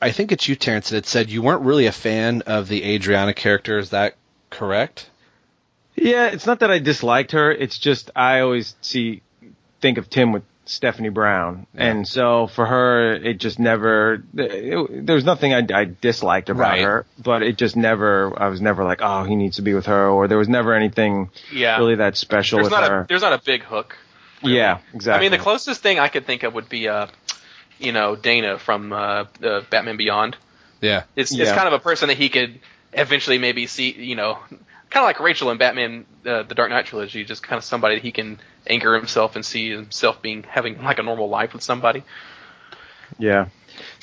I think it's you, Terence, that had said you weren't really a fan of the Adriana character. Is that correct? Yeah, it's not that I disliked her. It's just I always see think of Tim with Stephanie Brown, and so for her, it just never. It, there was nothing I, I disliked about Right. her, but it just never. I was never like, oh, he needs to be with her, or there was never anything Yeah. really that special there's with not her. a there's not a big hook. yeah, exactly. I mean, the closest thing I could think of would be, uh, you know, Dana from uh, uh, Batman Beyond. Yeah. It's it's kind of a person that he could eventually maybe see, you know, kind of like Rachel in Batman, uh, the Dark Knight trilogy, just kind of somebody that he can anchor himself and see himself being having like a normal life with somebody. Yeah.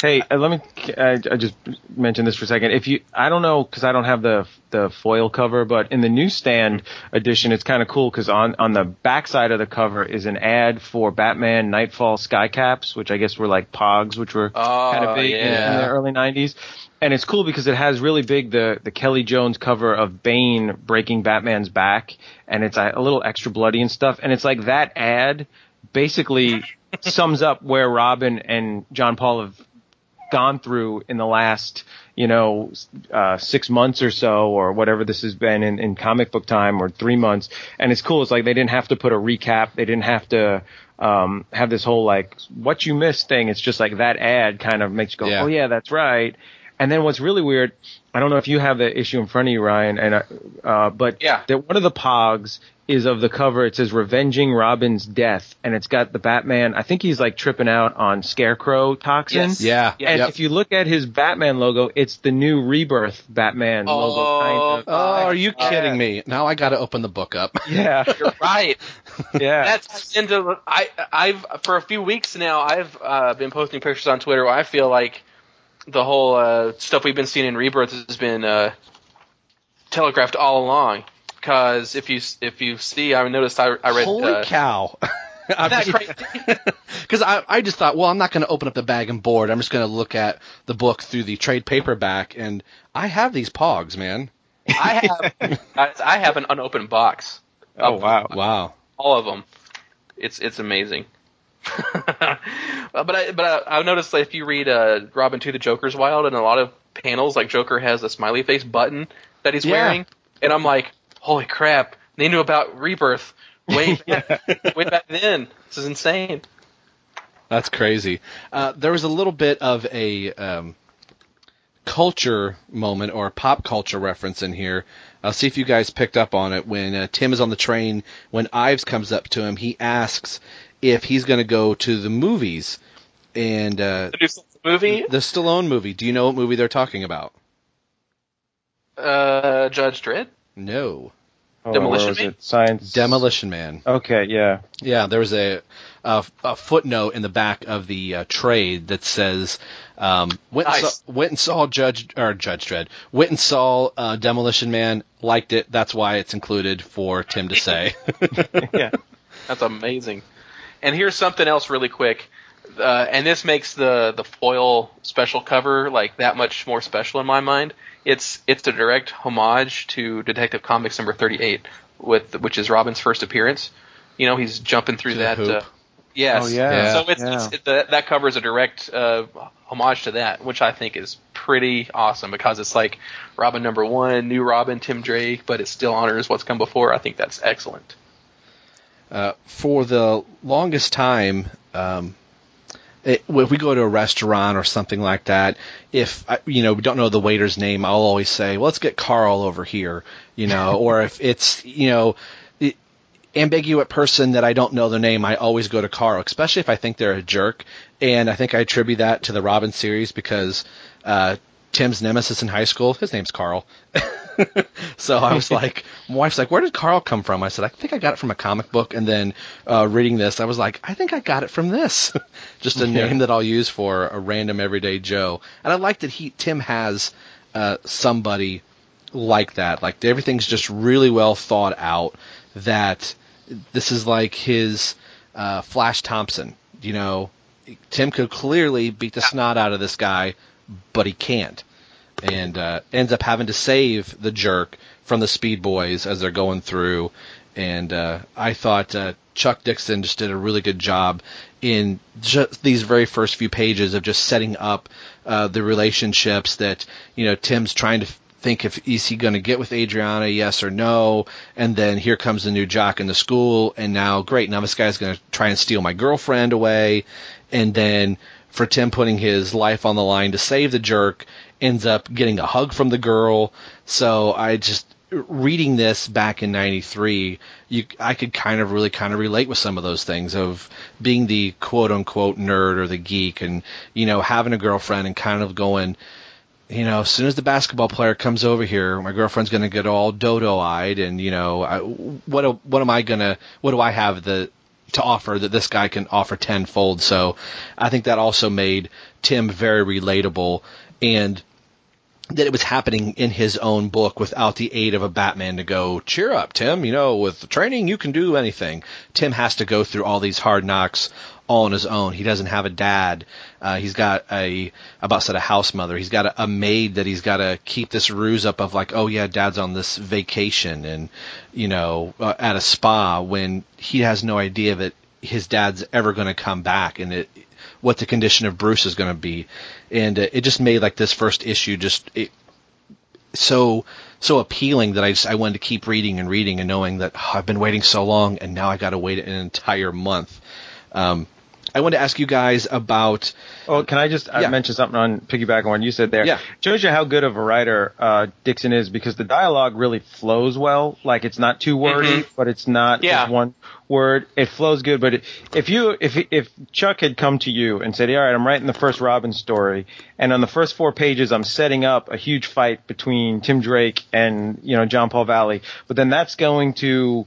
Hey, uh, let me. I, I just mentioned this for a second. If you, I don't know because I don't have the the foil cover, but in the newsstand edition, it's kind of cool because on on the backside of the cover is an ad for Batman Knightfall Skycaps, which I guess were like Pogs, which were Oh, kind of big in, in the early '90s. And it's cool because it has really big the the Kelly Jones cover of Bane breaking Batman's back, and it's uh, a little extra bloody and stuff. And it's like that ad basically sums up where Robin and John Paul have gone through in the last, you know, uh, six months or so, or whatever this has been in, in comic book time, or three months. And it's cool. It's like they didn't have to put a recap. They didn't have to um, have this whole like what you missed thing. It's just like that ad kind of makes you go, Yeah. oh yeah, that's right. And then what's really weird, I don't know if you have the issue in front of you, Ryan, and uh, uh, but Yeah. that one of the pogs is of the cover. It says "Revenging Robin's Death," and it's got the Batman. I think he's like tripping out on Scarecrow toxin. Yes. Yeah. And Yep. if you look at his Batman logo, it's the new Rebirth Batman Oh, logo. Kind of. Oh, are you Yeah. kidding me? Now I got to open the book up. Yeah, You're right. yeah. That's into I I've for a few weeks now I've uh, been posting pictures on Twitter where I feel like the whole uh, stuff we've been seeing in Rebirth has been uh, telegraphed all along. Because if you if you see, I noticed I, I read Holy uh, cow! Because I, I just thought, well, I'm not going to open up the bag and board. I'm just going to look at the book through the trade paperback, and I have these pogs, man. I have I have an unopened box. oh of wow. Wow. all of them. It's it's amazing. but I but I, I've noticed that if you read uh, Robin to the Joker's Wild, and a lot of panels, like Joker has a smiley face button that he's Yeah. wearing, and I'm like, holy crap! They knew about Rebirth way back, way back then. This is insane. That's crazy. Uh, there was a little bit of a um, culture moment or pop culture reference in here. I'll see if you guys picked up on it. When uh, Tim is on the train, when Ives comes up to him, he asks if he's going to go to the movies. And uh, The new movie, the Stallone movie. Do you know what movie they're talking about? uh, Judge Dredd. No. Oh, Demolition Man? Science. Demolition Man. Okay, yeah. Yeah, there was a, a, a footnote in the back of the uh, trade that says um, went, and saw, went and saw Judge or Judge Dredd. Went and saw uh, Demolition Man. Liked it. That's why it's included for Tim to say. yeah. That's amazing. And here's something else really quick. Uh, and this makes the the foil special cover like that much more special in my mind. It's it's a direct homage to Detective Comics number 38 with which is Robin's first appearance. You know, he's jumping through that uh, Yes. Oh, yeah. Yeah. So it's, Yeah. it's it, that that cover is a direct uh, homage to that, which I think is pretty awesome because it's like Robin number one, new Robin, Tim Drake, but it still honors what's come before. I think that's excellent. uh, for the longest time, um, it, if we go to a restaurant or something like that, if I- you know we don't know the waiter's name, I'll always say, well, "Let's get Carl over here," you know. or if it's you know the ambiguous person that I don't know their name, I always go to Carl, especially if I think they're a jerk. And I think I attribute that to the Robin series because uh, Tim's nemesis in high school, his name's Carl. so I was like, my wife's like, where did Carl come from? I said, I think I got it from a comic book. And then uh, reading this, I was like, I think I got it from this. Just a name that I'll use for a random everyday Joe. And I like that he Tim has uh, somebody like that. Like everything's just really well thought out. That this is like his uh, Flash Thompson. You know, Tim could clearly beat the snot out of this guy, but he can't and uh, ends up having to save the jerk from the Speed Boys as they're going through. And uh, I thought uh, Chuck Dixon just did a really good job in just these very first few pages of just setting up uh, the relationships that you know Tim's trying to think if is he going to get with Adriana, yes or no, and then here comes the new jock in the school, and now great, now this guy's going to try and steal my girlfriend away, and then for Tim putting his life on the line to save the jerk, ends up getting a hug from the girl. So I just reading this back in 93 you I could kind of really kind of relate with some of those things of being the quote unquote nerd or the geek and you know having a girlfriend and kind of going you know, as soon as the basketball player comes over here, my girlfriend's going to get all dodo-eyed, and you know, I, what what am I gonna, what do I have the to offer that this guy can offer tenfold? So, I think that also made Tim very relatable, and that it was happening in his own book without the aid of a Batman to go, cheer up, Tim. You know, with training, you can do anything. Tim has to go through all these hard knocks all on his own. He doesn't have a dad. Uh, he's got a, about said a house mother. He's got a, a maid that he's got to keep this ruse up of like, oh yeah, dad's on this vacation and, you know, uh, at a spa when he has no idea that his dad's ever going to come back and it, what the condition of Bruce is going to be, and uh, it just made like this first issue just it, so so appealing that I just I wanted to keep reading and reading and knowing that oh, I've been waiting so long and now I got to wait an entire month. Um, I wanted to ask you guys about. Oh, can I just uh, Yeah. mention something on piggyback on what you said there? Yeah. Shows you how good of a writer uh, Dixon is because the dialogue really flows well. Like it's not too wordy, but it's not Yeah. just one word. It flows good. But if you if if Chuck had come to you and said, "All right, I'm writing the first Robin story, and on the first four pages, I'm setting up a huge fight between Tim Drake and you know John Paul Valley," but then that's going to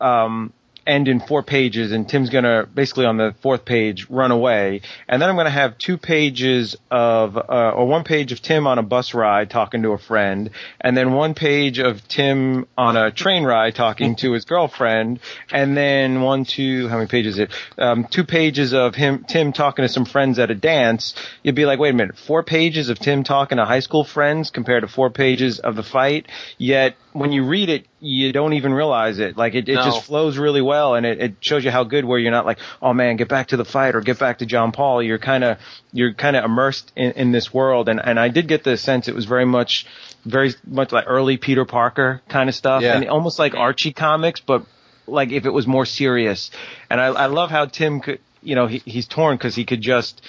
um, end in four pages, and Tim's gonna basically on the fourth page run away, and then I'm gonna have two pages of uh, or one page of Tim on a bus ride talking to a friend, and then one page of Tim on a train ride talking to his girlfriend, and then one, two, how many pages is it? Um, two pages of him Tim talking to some friends at a dance. You'd be like, wait a minute, four pages of Tim talking to high school friends compared to four pages of the fight. Yet when you read it, you don't even realize it. Like it, it No. just flows really well, and it, it shows you how good. Where you're not like, oh man, get back to the fight or get back to John Paul. You're kind of you're kind of immersed in, in this world, and and I did get the sense it was very much very much like early Peter Parker kind of stuff, Yeah. and almost like Archie comics, but like if it was more serious. And I, I love how Tim could, you know, he, he's torn because he could just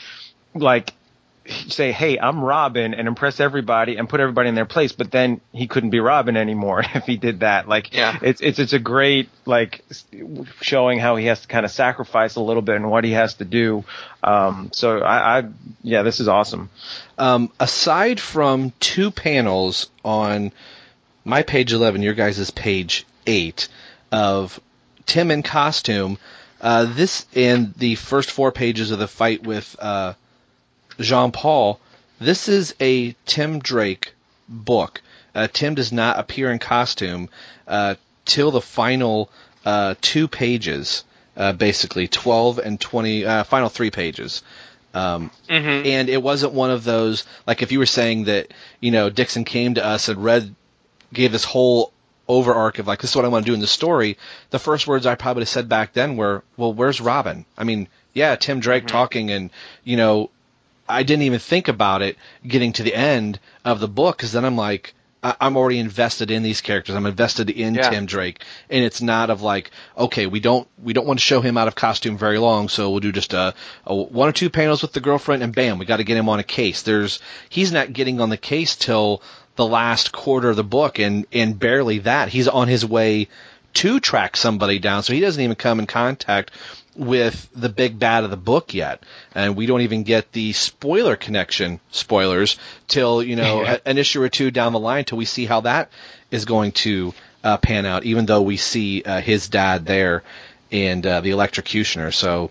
like say, "Hey, I'm Robin," and impress everybody and put everybody in their place. But then he couldn't be Robin anymore if he did that. Like, Yeah. it's it's it's a great like showing how he has to kind of sacrifice a little bit and what he has to do. Um, so I, I, yeah, this is awesome. um, aside from two panels on my page 11, your guys' page 8 of Tim in costume, uh, this and the first four pages of the fight with uh, Jean Paul, this is a Tim Drake book. Uh, Tim does not appear in costume uh, till the final uh, two pages, uh, basically 12 and 20, uh, final three pages. Um, And it wasn't one of those, like if you were saying that, you know, Dixon came to us and read, gave this whole over arc of like, this is what I want to do in the story, the first words I probably would have said back then were, well, where's Robin? I mean, yeah, Tim Drake talking and, you know, I didn't even think about it getting to the end of the book because then I'm like, I- I'm already invested in these characters. I'm invested in Yeah. Tim Drake, and it's not of like, okay, we don't we don't want to show him out of costume very long, so we'll do just a, a one or two panels with the girlfriend, and bam, we got to get him on a case. There's he's not getting on the case till the last quarter of the book, and and barely that. He's on his way to track somebody down, so he doesn't even come in contact with the big bad of the book yet, and we don't even get the spoiler connection spoilers till you know a- an issue or two down the line till we see how that is going to uh, pan out. Even though we see uh, his dad there and uh, the electrocutioner, so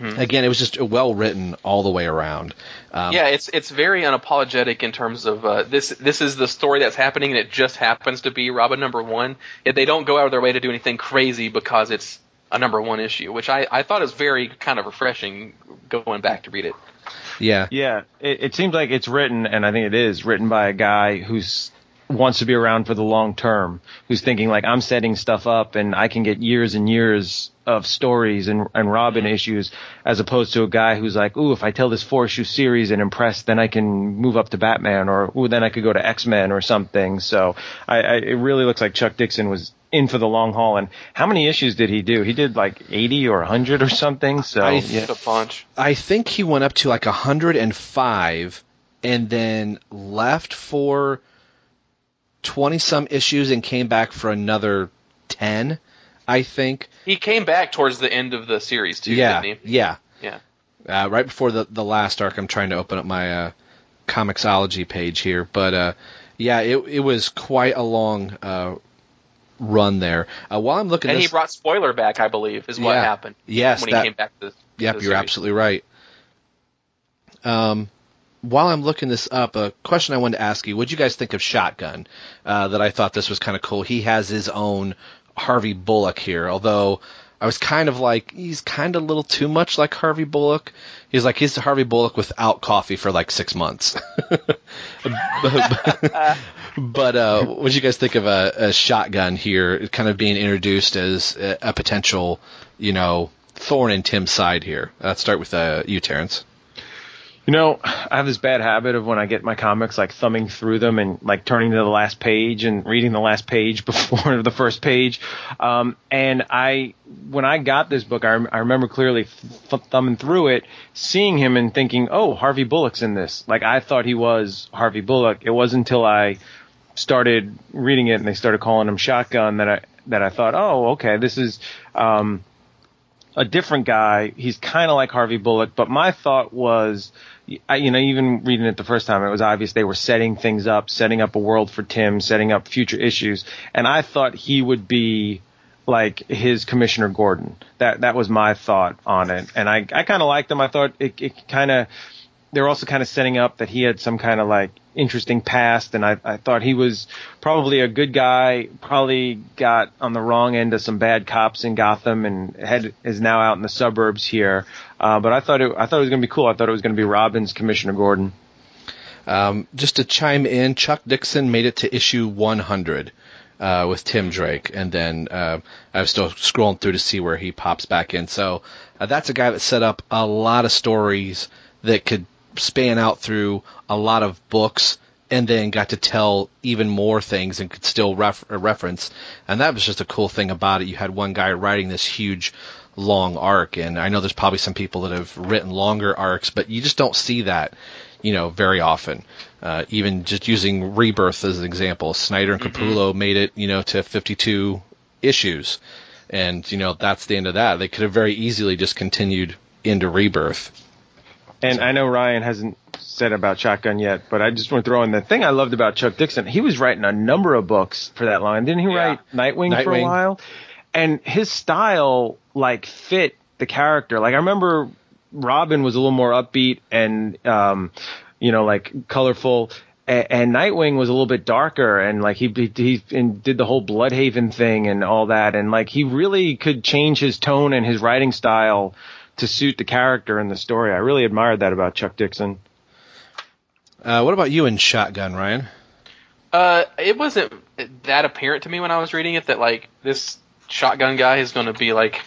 again, it was just well written all the way around. Um, yeah, it's it's very unapologetic in terms of uh, this. This is the story that's happening, and it just happens to be Robin number one. Yet they don't go out of their way to do anything crazy because it's a number one issue, which I, I thought is very kind of refreshing going back to read it. yeah, Yeah, it, it seems like it's written, and I think it is written by a guy who's wants to be around for the long term, who's thinking like I'm setting stuff up and I can get years and years of stories and and Robin issues, as opposed to a guy who's like, ooh, if I tell this four issue series and impress, then I can move up to Batman, or ooh, then I could go to X Men or something. So I, I it really looks like Chuck Dixon was in for the long haul. And how many issues did he do? He did like eighty or hundred or something. So I- yeah. a bunch. I think he went up to like 105 and then left for 20 some issues and came back for another 10, I think. He came back towards the end of the series too, yeah. didn't he? Yeah. Yeah. Uh, right before the the last arc, I'm trying to open up my uh, comiXology page here, but uh, yeah, it it was quite a long uh, run there. Uh, while I'm looking, And this, he brought spoiler back, I believe, is what Yeah. happened. Yes, when that- he came back to. Yep, to the you're series. absolutely right. Um, while I'm looking this up, a question I wanted to ask you: What would you guys think of Shotgun? Uh, that I thought this was kind of cool. He has his own Harvey Bullock here, although I was kind of like he's kind of a little too much like Harvey Bullock. He's like he's Harvey Bullock without coffee for like six months. but but, uh, what do you guys think of a, a shotgun here, kind of being introduced as a, a potential, you know, thorn in Tim's side here? Let's start with uh, you, Terence. You know, I have this bad habit of when I get my comics, like thumbing through them and like turning to the last page and reading the last page before the first page. Um, and I, when I got this book, I, rem- I remember clearly th- thumbing through it, seeing him and thinking, oh, Harvey Bullock's in this. Like I thought he was Harvey Bullock. It wasn't until I started reading it and they started calling him Shotgun that I, that I thought, oh, okay, this is, um, a different guy. He's kind of like Harvey Bullock, but my thought was, I, you know, even reading it the first time, it was obvious they were setting things up, setting up a world for Tim, setting up future issues, and I thought he would be like his Commissioner Gordon. That that was my thought on it, and I I kind of liked him. I thought it, it kind of they're also kind of setting up that he had some kind of like interesting past, and I, I thought he was probably a good guy. Probably got on the wrong end of some bad cops in Gotham, and had is now out in the suburbs here. Uh, but I thought it, I thought it was going to be cool. I thought it was going to be Robin's Commissioner Gordon. Um, just to chime in, Chuck Dixon made it to issue 100 uh, with Tim Drake, and then uh, I was still scrolling through to see where he pops back in. So uh, that's a guy that set up a lot of stories that could span out through a lot of books, and then got to tell even more things and could still ref- uh, reference. And that was just a cool thing about it. You had one guy writing this huge long arc, and I know there's probably some people that have written longer arcs, but you just don't see that you know, very often. Uh, even just using Rebirth as an example, Snyder and Capullo made it, you know, to 52 issues, and you know that's the end of that. They could have very easily just continued into Rebirth. And I know Ryan hasn't said about Shotgun yet, but I just want to throw in the thing I loved about Chuck Dixon. He was writing a number of books for that line. Didn't he Yeah. write Nightwing, for a while? And his style like fit the character. Like I remember Robin was a little more upbeat and um you know like colorful and Nightwing was a little bit darker and like he he, he and did the whole Blüdhaven thing and all that and like he really could change his tone and his writing style to suit the character and the story. I really admired that about Chuck Dixon. Uh, what about you in Shotgun, Ryan? Uh, it wasn't that apparent to me when I was reading it that like this shotgun guy is going to be like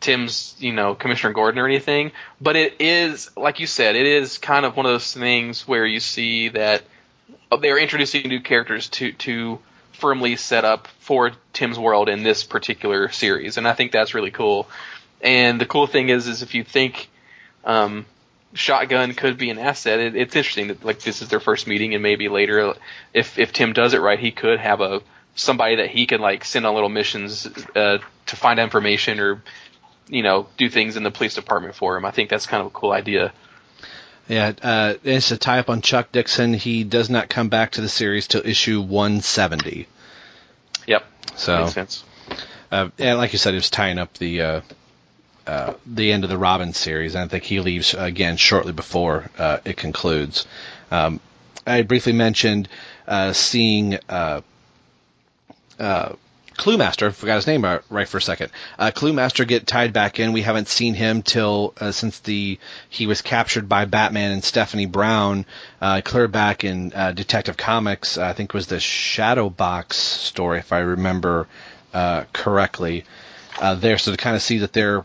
Tim's, you know, Commissioner Gordon or anything. But it is, like you said, it is kind of one of those things where you see that they're introducing new characters to to firmly set up for Tim's world in this particular series, and I think that's really cool. And the cool thing is, is if you think um, shotgun could be an asset. It, it's interesting that like this is their first meeting, and maybe later, if if Tim does it right, he could have a somebody that he can like send on little missions uh, to find information or you know do things in the police department for him. I think that's kind of a cool idea. Yeah, uh, it's a tie up on Chuck Dixon. He does not come back to the series till issue 170. Yep, So makes sense. Uh, and like you said, it was tying up the uh, uh, the end of the Robin series, and I think he leaves again shortly before uh, it concludes. Um, I briefly mentioned uh, seeing uh, uh, Cluemaster. Forgot his name right, for a second. Uh, Cluemaster get tied back in. We haven't seen him till uh, since the he was captured by Batman and Stephanie Brown. Uh, clear back in uh, Detective Comics. I think was the Shadow Box story, if I remember correctly. there. So to kind of see that they're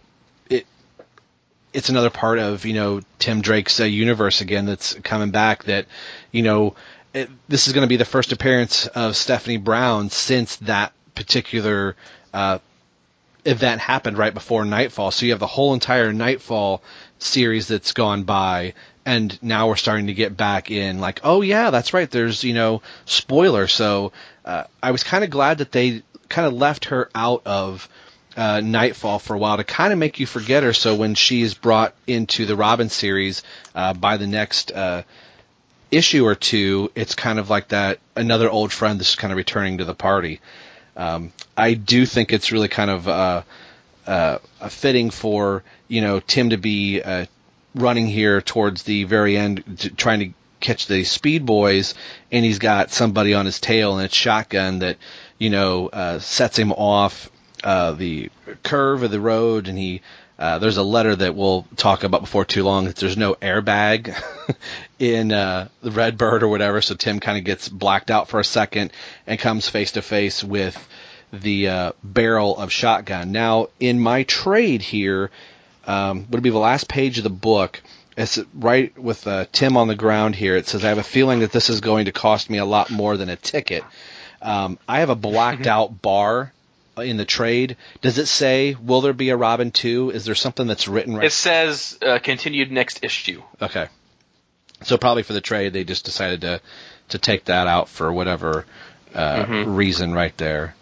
it's another part of you know Tim Drake's uh, universe again that's coming back. That you know it, this is going to be the first appearance of Stephanie Brown since that particular uh, event happened right before Knightfall. So you have the whole entire Knightfall series that's gone by, and now we're starting to get back in. Like, oh yeah, that's right. There's you know spoiler. So uh, I was kind of glad that they kind of left her out of uh, Knightfall for a while to kind of make you forget her. So when she is brought into the Robin series uh, by the next uh, issue or two, it's kind of like that another old friend that's kind of returning to the party. Um, I do think it's really kind of uh, uh, fitting for you know Tim to be uh, running here towards the very end, t- trying to catch the speed boys, and he's got somebody on his tail and it's shotgun that you know sets him off uh, the curve of the road, and he. Uh, there's a letter that we'll talk about before too long. That there's no airbag in uh, the Red Bird or whatever, so Tim kind of gets blacked out for a second and comes face to face with the uh, barrel of shotgun. Now, in my trade here, um, would be the last page of the book. It's right with uh, Tim on the ground here. It says, "I have a feeling that this is going to cost me a lot more than a ticket." Um, I have a blacked out bar in the trade. Does it say, "Will there be a Robin 2? Is there something that's written right? It says uh, continued next issue. Okay. So probably for the trade, they just decided to to take that out for whatever uh, Mhm. reason right there.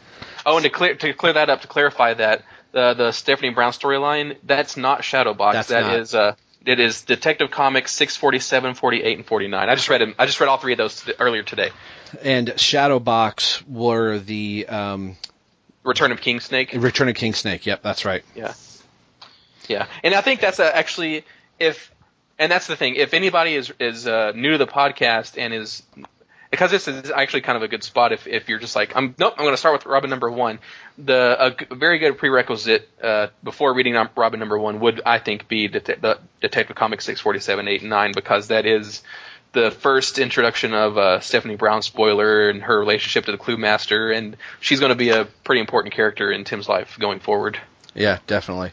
Oh, and to clear to clear that up, to clarify that the the Stephanie Brown storyline, that's not Shadowbox. That's That not. is uh, it is Detective Comics 647, 48, and 49. I just read them. I just read all three of those earlier today. And Shadowbox were the um, Return of King Snake. Return of King Snake. Yep, that's right. Yeah. Yeah, and I think that's uh, actually if, and that's the thing. If anybody is is uh, new to the podcast and is because this is actually kind of a good spot if, if you're just like I'm nope I'm going to start with Robin number one. The a, g- very good prerequisite uh, before reading Robin number one would I think be Det- the Detective Comics six forty seven eight and nine because that is the first introduction of uh, Stephanie Brown spoiler and her relationship to the Clue Master and she's going to be a pretty important character in Tim's life going forward. Yeah, definitely.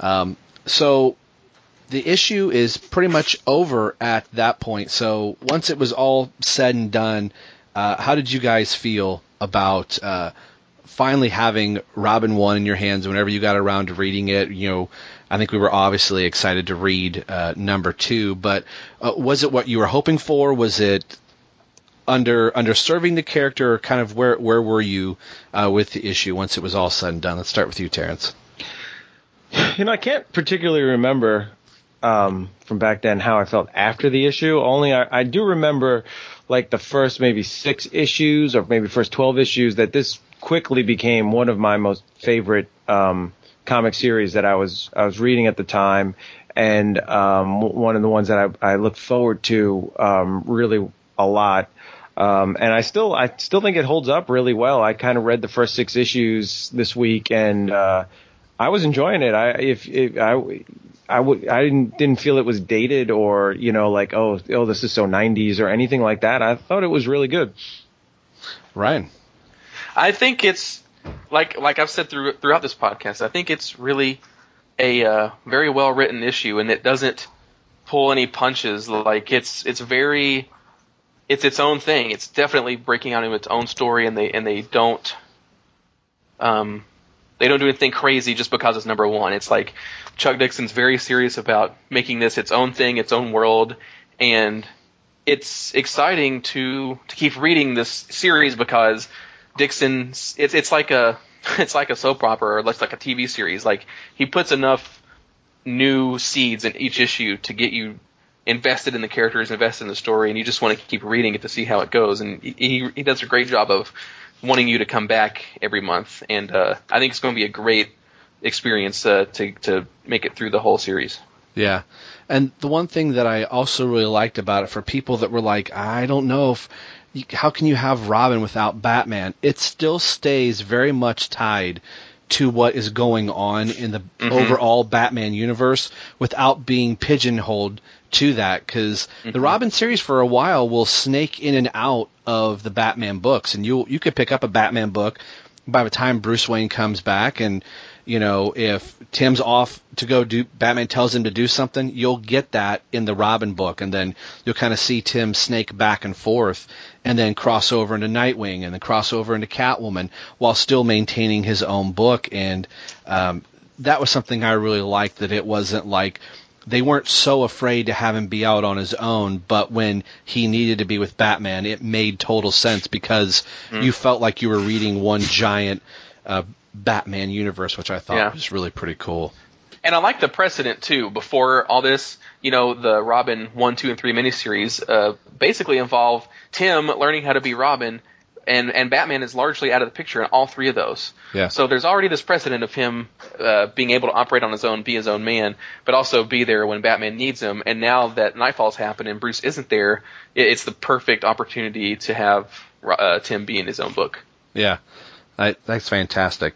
Um, so the issue is pretty much over at that point. So once it was all said and done, uh, how did you guys feel about uh, finally having Robin one in your hands? Whenever you got around to reading it, you know, I think we were obviously excited to read uh, number two. But uh, was it what you were hoping for? Was it under under serving the character? Or kind of where where were you uh, with the issue once it was all said and done? Let's start with you, Terence. You know, I can't particularly remember um, from back then how I felt after the issue. Only I, I do remember like the first maybe six issues or maybe first twelve issues that this quickly became one of my most favorite um, comic series that I was I was reading at the time, and um, one of the ones that I, I look forward to um, really a lot. Um, and I still, I still think it holds up really well. I kind of read the first six issues this week, and uh, I was enjoying it. I, if, if I, I would, I didn't, didn't feel it was dated or you know like oh, oh, this is so '90s or anything like that. I thought it was really good. Ryan. I think it's like like I've said through, throughout this podcast. I think it's really a uh, very well written issue, and it doesn't pull any punches. Like it's it's very it's its own thing. It's definitely breaking out into its own story, and they and they don't um they don't do anything crazy just because it's number one. It's like Chuck Dixon's very serious about making this its own thing, its own world, and it's exciting to to keep reading this series because Dixon it's it's like a it's like a soap opera or like a TV series. Like he puts enough new seeds in each issue to get you invested in the characters, invested in the story, and you just want to keep reading it to see how it goes. And he he, does a great job of wanting you to come back every month. And uh, I think it's going to be a great experience uh, to to make it through the whole series. Yeah. And the one thing that I also really liked about it for people that were like, I don't know if how can you have Robin without Batman? It still stays very much tied to what is going on in the Mhm. overall Batman universe without being pigeonholed to that because the Robin series for a while will snake in and out of the Batman books and you you could pick up a Batman book by the time Bruce Wayne comes back and you know, if Tim's off to go do, Batman tells him to do something, you'll get that in the Robin book, and then you'll kind of see Tim snake back and forth, and then cross over into Nightwing, and then cross over into Catwoman, while still maintaining his own book, and um, that was something I really liked. That it wasn't like they weren't so afraid to have him be out on his own, but when he needed to be with Batman, it made total sense because you felt like you were reading one giant uh, Batman universe, which I thought Yeah. was really pretty cool. And I like the precedent too. Before all this, you know, the Robin one, two, and three miniseries uh, basically involve Tim learning how to be Robin, and and Batman is largely out of the picture in all three of those. Yeah. So there's already this precedent of him uh, being able to operate on his own, be his own man, but also be there when Batman needs him. And now that Knightfall's happened and Bruce isn't there, it, it's the perfect opportunity to have uh, Tim be in his own book. Yeah, I, that's fantastic.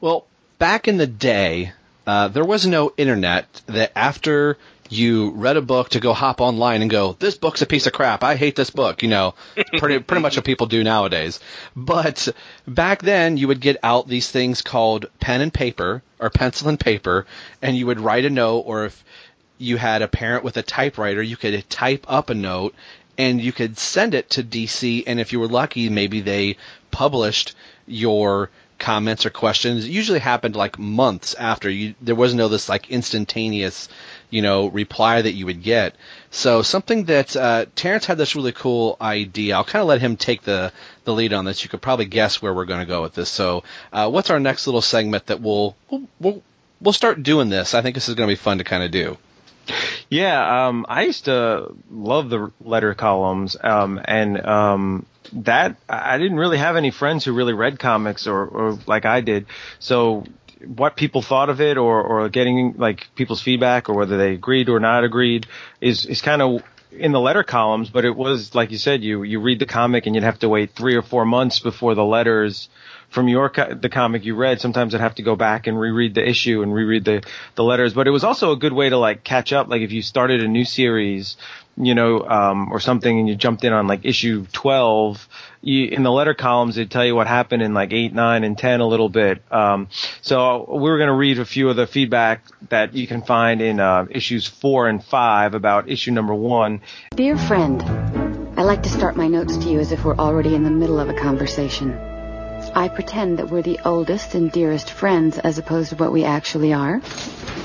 Well, back in the day, uh, there was no internet that after you read a book to go hop online and go, this book's a piece of crap. I hate this book. You know, pretty pretty much what people do nowadays. But back then, you would get out these things called pen and paper or pencil and paper, and you would write a note, or if you had a parent with a typewriter, you could type up a note and you could send it to DC. And if you were lucky, maybe they published your comments or questions. It usually happened like months after you. There was no this like instantaneous, you know, reply that you would get. So something that uh, Terence had this really cool idea. I'll kind of let him take the the lead on this. You could probably guess where we're going to go with this. So, uh, what's our next little segment that we'll we'll we'll, we'll start doing this? I think this is going to be fun to kind of do. Yeah, um, I used to love the letter columns, um, and um, that I didn't really have any friends who really read comics or, or like I did. So what people thought of it, or, or getting like people's feedback, or whether they agreed or not agreed, is is kind of in the letter columns. But it was like you said, you you read the comic and you'd have to wait three or four months before the letters from your co- the comic you read. Sometimes I'd have to go back and reread the issue and reread the the letters. But it was also a good way to like catch up. Like if you started a new series, you know, um, or something, and you jumped in on like issue twelve. You, in the letter columns, they tell you what happened in like eight, nine, and ten a little bit. Um, so we are going to read a few of the feedback that you can find in uh, issues four and five about issue number one. Dear friend, I like to start my notes to you as if we're already in the middle of a conversation. I pretend that we're the oldest and dearest friends as opposed to what we actually are.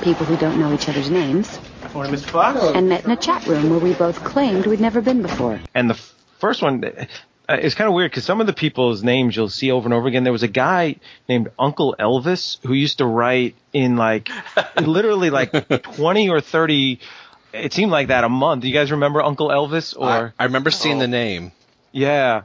People who don't know each other's names. Morning, Mr. Fox. And met in a chat room where we both claimed we'd never been before. And the f- first one uh, is kind of weird because some of the people's names you'll see over and over again. There was a guy named Uncle Elvis who used to write in like literally like 20 or 30. It seemed like that a month. Do you guys remember Uncle Elvis? Or I, I remember seeing the name. yeah,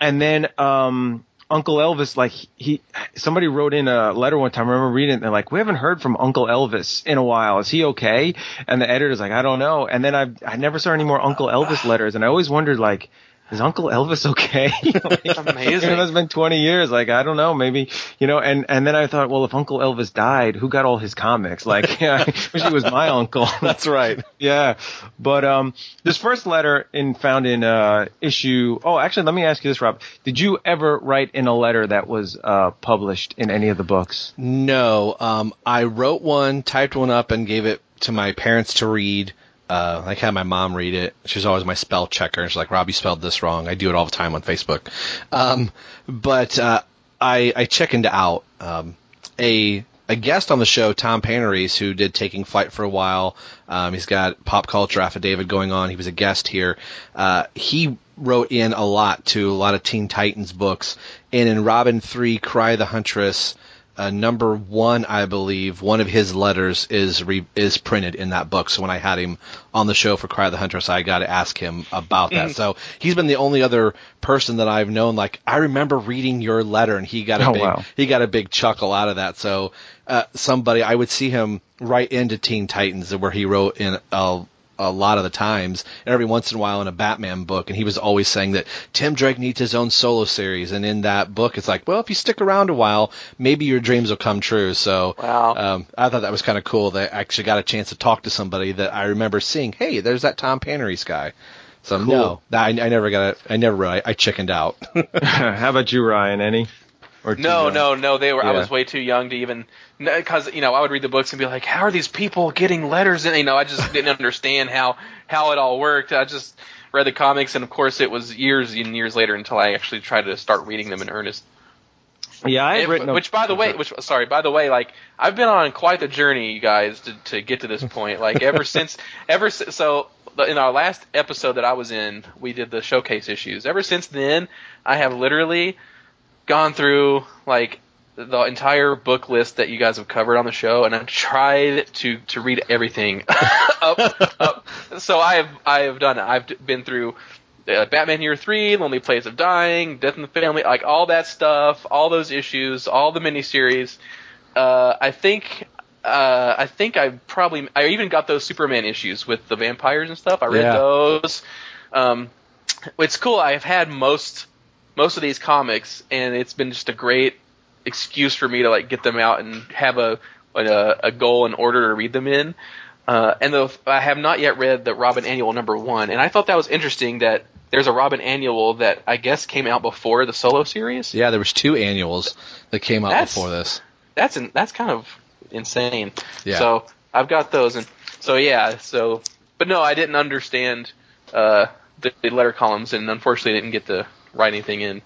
and then um, Uncle Elvis, like he, somebody wrote in a letter one time. I remember reading it. They're like, "We haven't heard from Uncle Elvis in a while. Is he okay?" And the editor's like, "I don't know." And then I, I never saw any more Uncle Elvis letters, and I always wondered, like, is Uncle Elvis okay? like, amazing. You know, it's been 20 years. Like, I don't know, maybe, you know, and, and then I thought, well, if Uncle Elvis died, who got all his comics? Like, yeah, I wish he was my uncle. That's right. Yeah, but um, this first letter in found in uh issue. Oh, actually, let me ask you this, Rob. Did you ever write in a letter that was uh published in any of the books? No, um, I wrote one, typed one up, and gave it to my parents to read. Uh, had my mom read it. She's always my spell checker. And she's like, Rob, you spelled this wrong. I do it all the time on Facebook. Um, but uh, I, I chickened out. Um, a a guest on the show, Tom Panarese, who did Taking Flight for a while. Um, he's got Pop Culture Affidavit going on. He was a guest here. Uh, he wrote in a lot to a lot of Teen Titans books. And in Robin 3, Cry the Huntress, uh, number one, I believe, one of his letters is re- is printed in that book. So when I had him on the show for Cry the Huntress, I got to ask him about that. So he's been the only other person that I've known. Like I remember reading your letter, and he got a Oh, big wow. he got a big chuckle out of that. So uh, somebody I would see him write into Teen Titans, where he wrote in a a lot of the times, and every once in a while in a Batman book, and he was always saying that Tim Drake needs his own solo series, and in that book, it's like, well, if you stick around a while, maybe your dreams will come true. So, Wow. um, I thought that was kind of cool that I actually got a chance to talk to somebody that I remember seeing. Hey, there's that Tom Panarese guy. So no, I, I never got it. I never wrote. I, I chickened out. How about you, Ryan? Any? Or No, young? no, no. They were. I was way too young to even because you know I would read the books and be like, how are these people getting letters? And you know, I just didn't understand how how it all worked. I just read the comics, and of course, it was years and years later until I actually tried to start reading them in earnest. Yeah, I had written. which, by the way, which sorry, by the way, like I've been on quite the journey, you guys, to to get to this point. Like ever since, ever since, so in our last episode that I was in, we did the showcase issues. Ever since then, I have literally gone through like the entire book list that you guys have covered on the show, and I've tried to to read everything up, up. So I have I have done it. I've been through uh, Batman Year Three, Lonely Place of Dying, Death in the Family, like all that stuff, all those issues, all the miniseries. Uh, I think. Uh, I think I probably I even got those Superman issues with the vampires and stuff. I read Yeah. those. Um, it's cool. I've had most most of these comics, and it's been just a great excuse for me to like get them out and have a a, a goal and order to read them in. Uh, and though I have not yet read the Robin Annual number one, and I thought that was interesting that there's a Robin Annual that I guess came out before the solo series. Yeah, there was two annuals that came out That's- before this. That's in, that's kind of insane. Yeah. So I've got those, and so yeah. So, but no, I didn't understand uh, the, the letter columns, and unfortunately, didn't get to write anything in.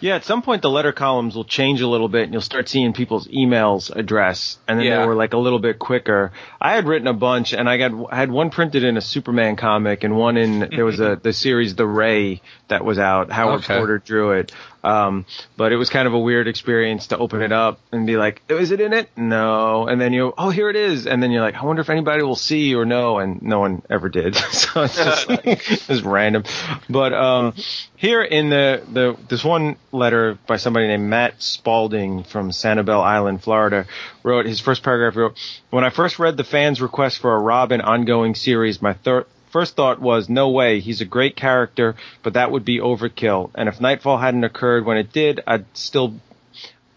Yeah, at some point the letter columns will change a little bit, and you'll start seeing people's emails address, and then Yeah. they were like a little bit quicker. I had written a bunch, and I got I had one printed in a Superman comic, and one in there was a the series The Ray that was out. Howard Okay. Porter drew it, um, but it was kind of a weird experience to open it up and be like, "Is it in it? No." And then you, "Oh, here it is," and then you're like, "I wonder if anybody will see or know," and no one ever did. so it's just like it's random. But um, here in the the this one letter by somebody named Matt Spalding from Sanibel Island, Florida, wrote his first paragraph. Wrote, "When I first read the fans' request for a Robin ongoing series, my third." First thought was, no way, he's a great character, but that would be overkill. And if Knightfall hadn't occurred when it did, I'd still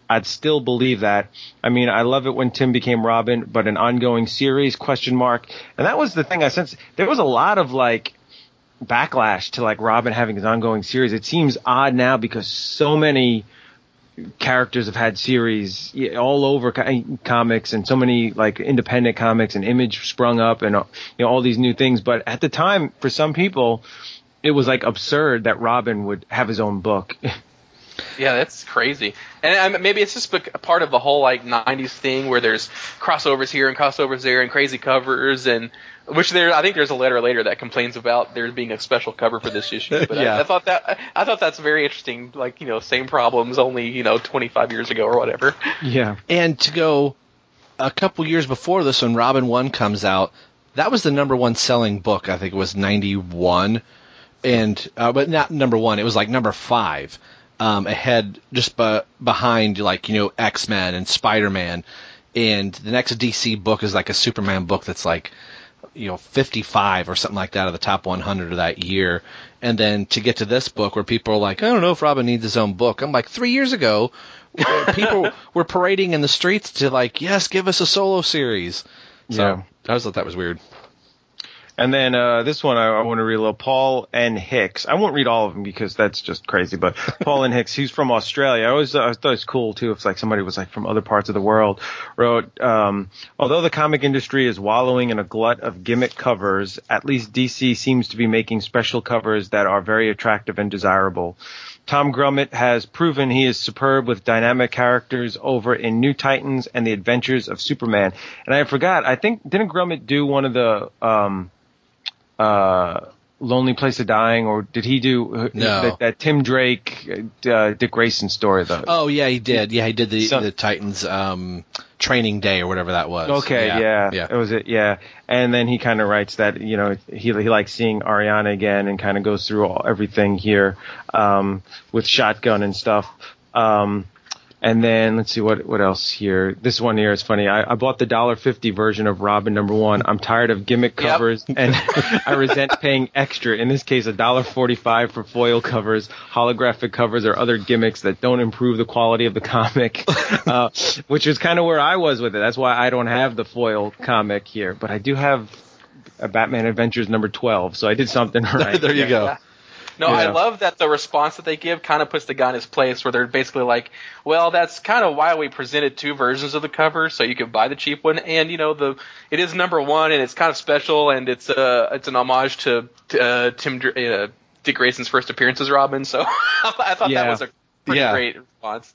I'd still believe that. I mean, I love it when Tim became Robin, but an ongoing series question mark. And that was the thing I sensed. There was a lot of like backlash to like Robin having his ongoing series. It seems odd now because so many characters have had series all over comics and so many like independent comics and image sprung up and you know all these new things but at the time for some people it was like absurd that Robin would have his own book Yeah, that's crazy. And um, maybe it's just a part of the whole like '90s thing where there's crossovers here and crossovers there and crazy covers and which there I think there's a letter later that complains about there being a special cover for this issue. But Yeah. I, I thought that I thought that's very interesting. Like you know, same problems, only you know 25 years ago or whatever. yeah And to go a couple years before this, when Robin One comes out, that was the number one selling book. I think it was ninety one, and uh, but not number one. It was like number five, um, ahead just be- behind like you know X Men and Spider Man, and the next DC book is like a Superman book that's like you know 55 or something like that of the top 100 of that year. And then to get to this book where people are like i don't know if robin needs his own book. I'm like three years ago people were parading in the streets to like yes give us a solo series. So Yeah. i always thought that was weird And then uh, this one I, I want to read a little. Paul N. Hicks. I won't read all of them because that's just crazy. But Paul N. Hicks, he's from Australia. I always I thought it was cool too if like somebody was like from other parts of the world. Wrote, um, although the comic industry is wallowing in a glut of gimmick covers, at least DC seems to be making special covers that are very attractive and desirable. Tom Grummett has proven he is superb with dynamic characters over in New Titans and the Adventures of Superman. And I forgot, I think didn't Grummett do one of the um uh Lonely Place of Dying or did he do uh, No. that, that Tim Drake uh, Dick Grayson story though? oh yeah he did yeah he did the So- the titans um training day or whatever that was Okay, yeah, yeah it was it, yeah. And then he kind of writes that you know he he likes seeing Ariana again and kind of goes through all, everything here um, with shotgun and stuff. Um, and then let's see what what else here. This one here is funny. I, I bought the dollar fifty version of Robin number one. I'm tired of gimmick Yep. covers and I resent paying extra. In this case, a dollar forty five for foil covers, holographic covers, or other gimmicks that don't improve the quality of the comic. uh, which is kind of where I was with it. That's why I don't have the foil comic here, but I do have a Batman Adventures number twelve. So I did something right. there you go No, I love that the response that they give kind of puts the guy in his place, where they're basically like, "Well, that's kind of why we presented two versions of the cover, so you could buy the cheap one, and you know the it is number one, and it's kind of special, and it's uh it's an homage to uh, Tim uh, Dick Grayson's first appearance as Robin." So I thought Yeah. that was a pretty Yeah. great response.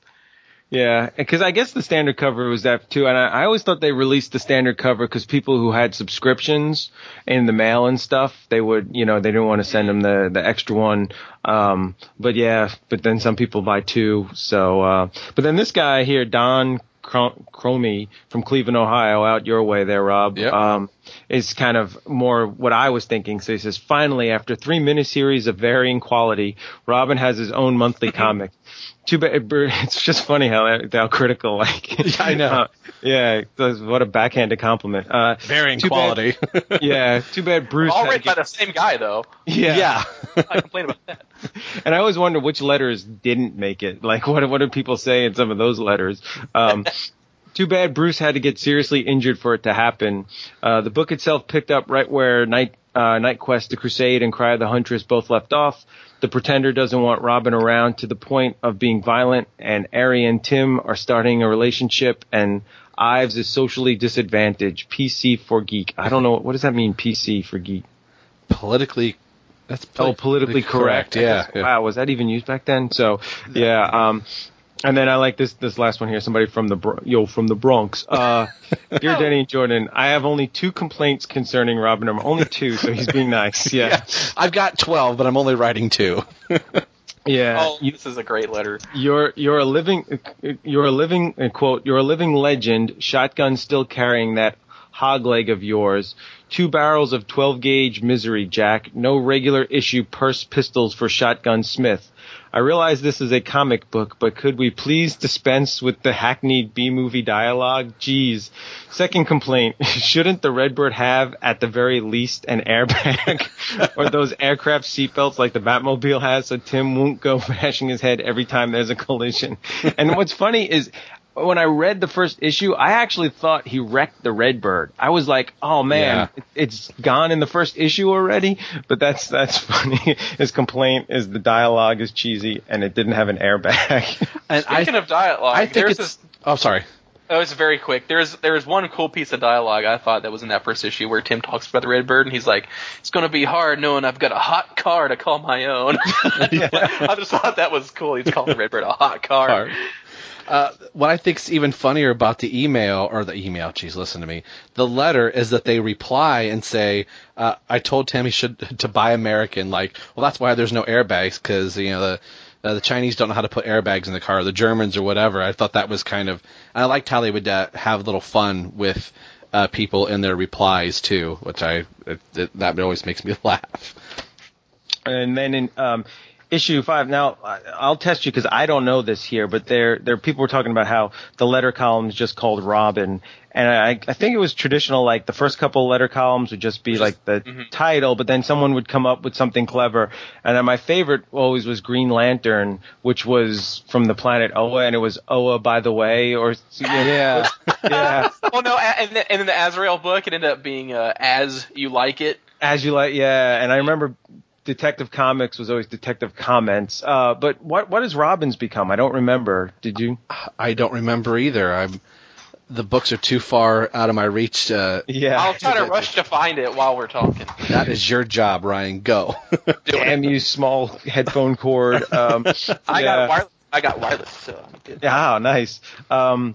Yeah, because I guess the standard cover was that too, and I, I always thought they released the standard cover because people who had subscriptions in the mail and stuff, they would, you know, they didn't want to send them the the extra one. Um, but yeah, but then some people buy two. So, uh, but then this guy here, Don Cromie from Cleveland, Ohio, out your way there, Rob. Yep. Um, is kind of more what I was thinking. So he says, finally, after three miniseries of varying quality, Robin has his own monthly comic. Too bad. It's just funny how how critical. Like I know. Yeah, what a backhanded compliment. Uh, Varying too bad- quality. yeah, too bad Bruce. All had to written by the same guy, though. yeah, yeah. I complain about that. and I always wonder which letters didn't make it. Like, what what did people say in some of those letters? Um, too bad Bruce had to get seriously injured for it to happen. Uh, the book itself picked up right where Night uh, KnightQuest, The Crusade, and Cry of the Huntress both left off. The Pretender doesn't want Robin around to the point of being violent, and Ari and Tim are starting a relationship, and Ives is socially disadvantaged. PC for geek. I don't know what does that mean. PC for geek. politically. That's Oh, politically correct. I Yeah. guess- Wow, was that even used back then? So, yeah. Um, and then I like this this last one here. Somebody from the yo from the Bronx. Uh, dear Denny and Jordan, I have only two complaints concerning Robin. Only two, so he's being nice. Yeah, I've got twelve, but I'm only writing two. yeah. Oh, this is a great letter. You're you're a living you're a living uh, quote you're a living legend. Shotgun still carrying that hog leg of yours. Two barrels of 12 gauge misery, Jack. No regular issue purse pistols for Shotgun Smith. I realize this is a comic book, but could we please dispense with the hackneyed B movie dialogue? Geez. Second complaint. Shouldn't the Redbird have, at the very least, an airbag? or those aircraft seatbelts like the Batmobile has so Tim won't go bashing his head every time there's a collision? And what's funny is, when I read the first issue, I actually thought he wrecked the Redbird. I was like, "Oh man, Yeah. it- it's gone in the first issue already." But that's that's funny. His complaint is the dialogue is cheesy and it didn't have an airbag. And I, Speaking of dialogue, I think there's it's. this Oh, sorry. Oh, it's very quick. There's there's one cool piece of dialogue I thought that was in that first issue where Tim talks about the Redbird and he's like, "It's going to be hard knowing I've got a hot car to call my own." I just thought that was cool. He's calling the Redbird a hot car. Car. Uh, what I think's even funnier about the email or the email, geez, listen to me. The letter is that they reply and say, uh, "I told Tim he should to buy American." Like, well, that's why there's no airbags because you know the uh, the Chinese don't know how to put airbags in the car, the Germans or whatever. I thought that was kind of. I liked how they would uh, have a little fun with uh, people in their replies too, which I it, it, that always makes me laugh. and then in um, issue five, now I- I'll test you because I don't know this here, but there there people were talking about how the letter columns just called Robin, and I I think it was traditional like the first couple letter columns would just be like the title, but then someone would come up with something clever, and then my favorite always was Green Lantern, which was from the planet Oa, and it was Oa by the way, or yeah yeah. Well, no, and and in the Azrael book, it ended up being uh, "As You Like It." As you like, yeah. And I remember Detective Comics was always Detective Comments. Uh, but what what has Robin's become? I don't remember. Did you? I don't remember either. I'm the books are too far out of my reach. Uh, Yeah. I'll try to rush to find it while we're talking. that is your job, Ryan. Go. Damn you, small headphone cord. Um, I yeah. got wireless. I got wireless, so I'm good. Yeah, nice. Um,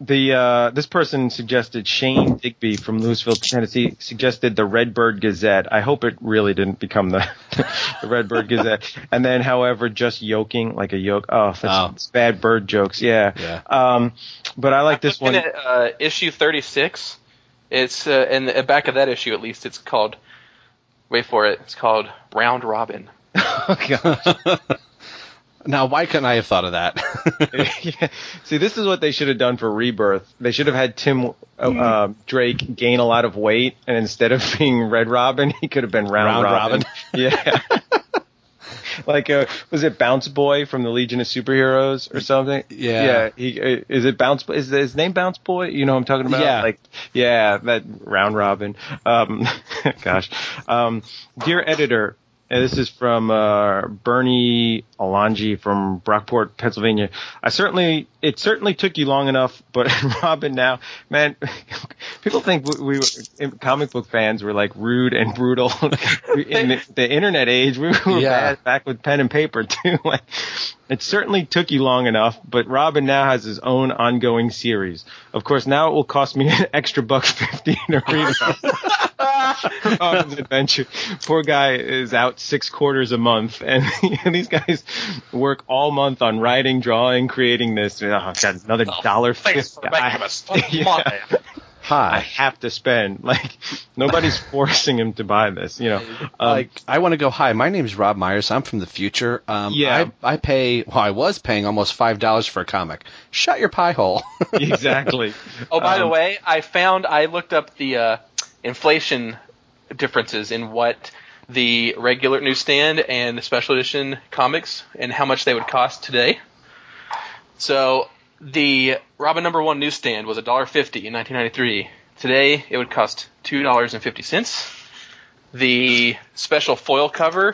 the uh, this person suggested Shane Digby from Louisville, Tennessee, suggested the Redbird Gazette. I hope it really didn't become the the Redbird Gazette. And then, however, just yoking like a yoke. Oh, that's, Oh. it's bad bird jokes. Yeah. Yeah. Um, but I like this one. At uh, issue 36, it's uh, in the back of that issue at least. It's called. Wait for it. It's called Round Robin. now, why couldn't I have thought of that? yeah. See, this is what they should have done for Rebirth. They should have had Tim uh, uh, Drake gain a lot of weight, and instead of being Red Robin, he could have been Round, Round Robin. Yeah. like, uh, was it Bounce Boy from the Legion of Superheroes or something? Yeah. Yeah. He uh, is it Bounce? Is his name Bounce Boy? You know what I'm talking about? Yeah. Like, yeah, that Round Robin. Um, gosh. Um, dear editor. And this is from uh, Bernie Alonji from Brockport, Pennsylvania. I certainly, it certainly took you long enough, but Robin, now, man, people think we, we were, comic book fans were like rude and brutal in the, the internet age. We were Yeah. bad back with pen and paper too. like, it certainly took you long enough, but Robin now has his own ongoing series. Of course, now it will cost me an extra buck fifty to read about Robin's adventure. Poor guy is out six quarters a month, and these guys work all month on writing, drawing, creating this. Oh, got another dollar Thanks fifty. for making I- us fun. Yeah. I have to spend. Like nobody's forcing him to buy this. You know, um, like I want to go. Hi, my name's Rob Myers. I'm from the future. Um, Yeah. I, I pay. Well, I was paying almost five dollars for a comic. Shut your pie hole. exactly. Oh, by the Um, way, I found I looked up the uh, inflation differences in what the regular newsstand and the special edition comics and how much they would cost today. So the Robin number one newsstand was $1.50 in 1993. Today it would cost $2.50. The special foil cover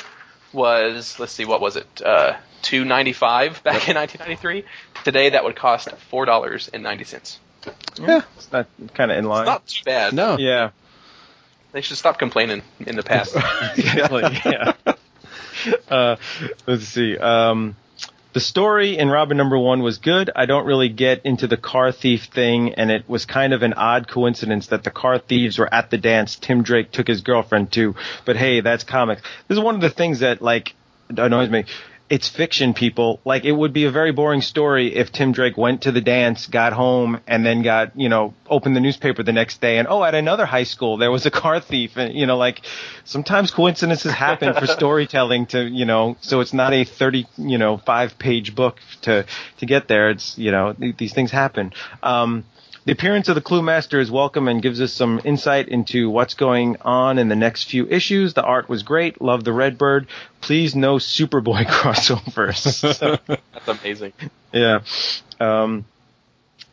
was let's see what was it uh, 2.95 back in 1993. Today that would cost four dollars and ninety cents. yeah, it's not kind of in line. Not too bad. no. yeah. They should stop complaining in the past. Yeah. Uh, let's see. Um, the story in Robin number one was good. I don't really get into the car thief thing, and it was kind of an odd coincidence that the car thieves were at the dance Tim Drake took his girlfriend to. But hey, that's comics. This is one of the things that like annoys me. It's fiction, people. Like it would be a very boring story if Tim Drake went to the dance, got home, and then got you know opened the newspaper the next day, and oh, at another high school there was a car thief, and you know like sometimes coincidences happen for storytelling to you know so it's not a 30 you know five page book to to get there. It's you know th- these things happen. Um the appearance of the Clue Master is welcome and gives us some insight into what's going on in the next few issues. The art was great. Love the Redbird. Please no Superboy crossovers. So- That's amazing. yeah. Um,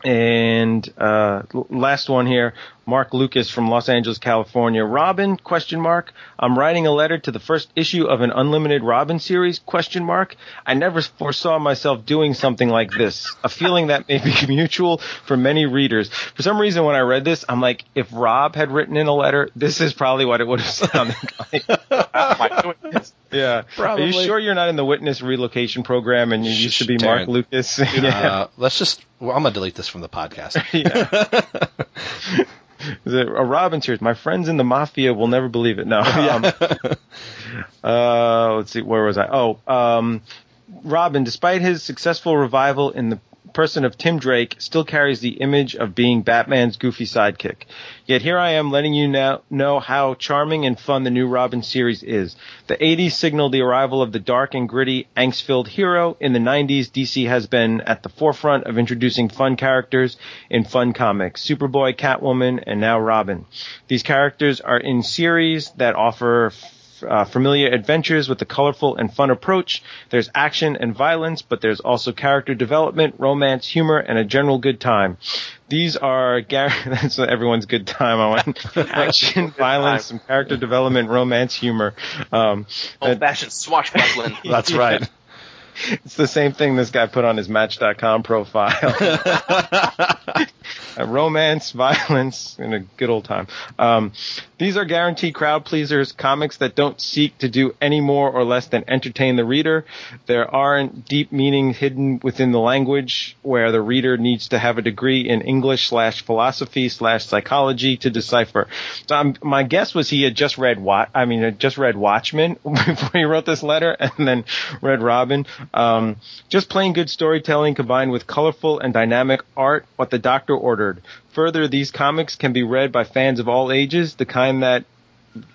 and uh, last one here, Mark Lucas from Los Angeles, California. Robin? Question mark. I'm writing a letter to the first issue of an unlimited Robin series? Question mark. I never foresaw myself doing something like this. A feeling that may be mutual for many readers. For some reason, when I read this, I'm like, if Rob had written in a letter, this is probably what it would have sounded like. How am I doing this? Yeah. Are you sure you're not in the witness relocation program and you used to be Mark Lucas? yeah. Uh, let's just. Well, I'm gonna delete this from the podcast. yeah. It a Robin series? My friends in the mafia will never believe it. No. Um, uh, let's see. Where was I? Oh, um, Robin, despite his successful revival in the person of Tim Drake, still carries the image of being Batman's goofy sidekick. Yet here I am letting you now know how charming and fun the new Robin series is. The 80s signaled the arrival of the dark and gritty, angst-filled hero. In the 90s, DC has been at the forefront of introducing fun characters in fun comics. Superboy, Catwoman, and now Robin. These characters are in series that offer uh, familiar adventures with a colorful and fun approach. There's action and violence, but there's also character development, romance, humor, and a general good time. These are gar- that's everyone's good time. I want action, violence, some character development, romance, humor. Um, Old fashioned swashbuckling. That's right. it's the same thing this guy put on his Match.com profile. Uh, romance, violence, and a good old time. Um, these are guaranteed crowd pleasers, comics that don't seek to do any more or less than entertain the reader. There aren't deep meanings hidden within the language where the reader needs to have a degree in English slash philosophy slash psychology to decipher. So um, my guess was he had just read Wat, I mean, just read Watchmen before he wrote this letter and then read Robin. Um, just plain good storytelling combined with colorful and dynamic art, what the doctor ordered. Further, these comics can be read by fans of all ages, the kind that,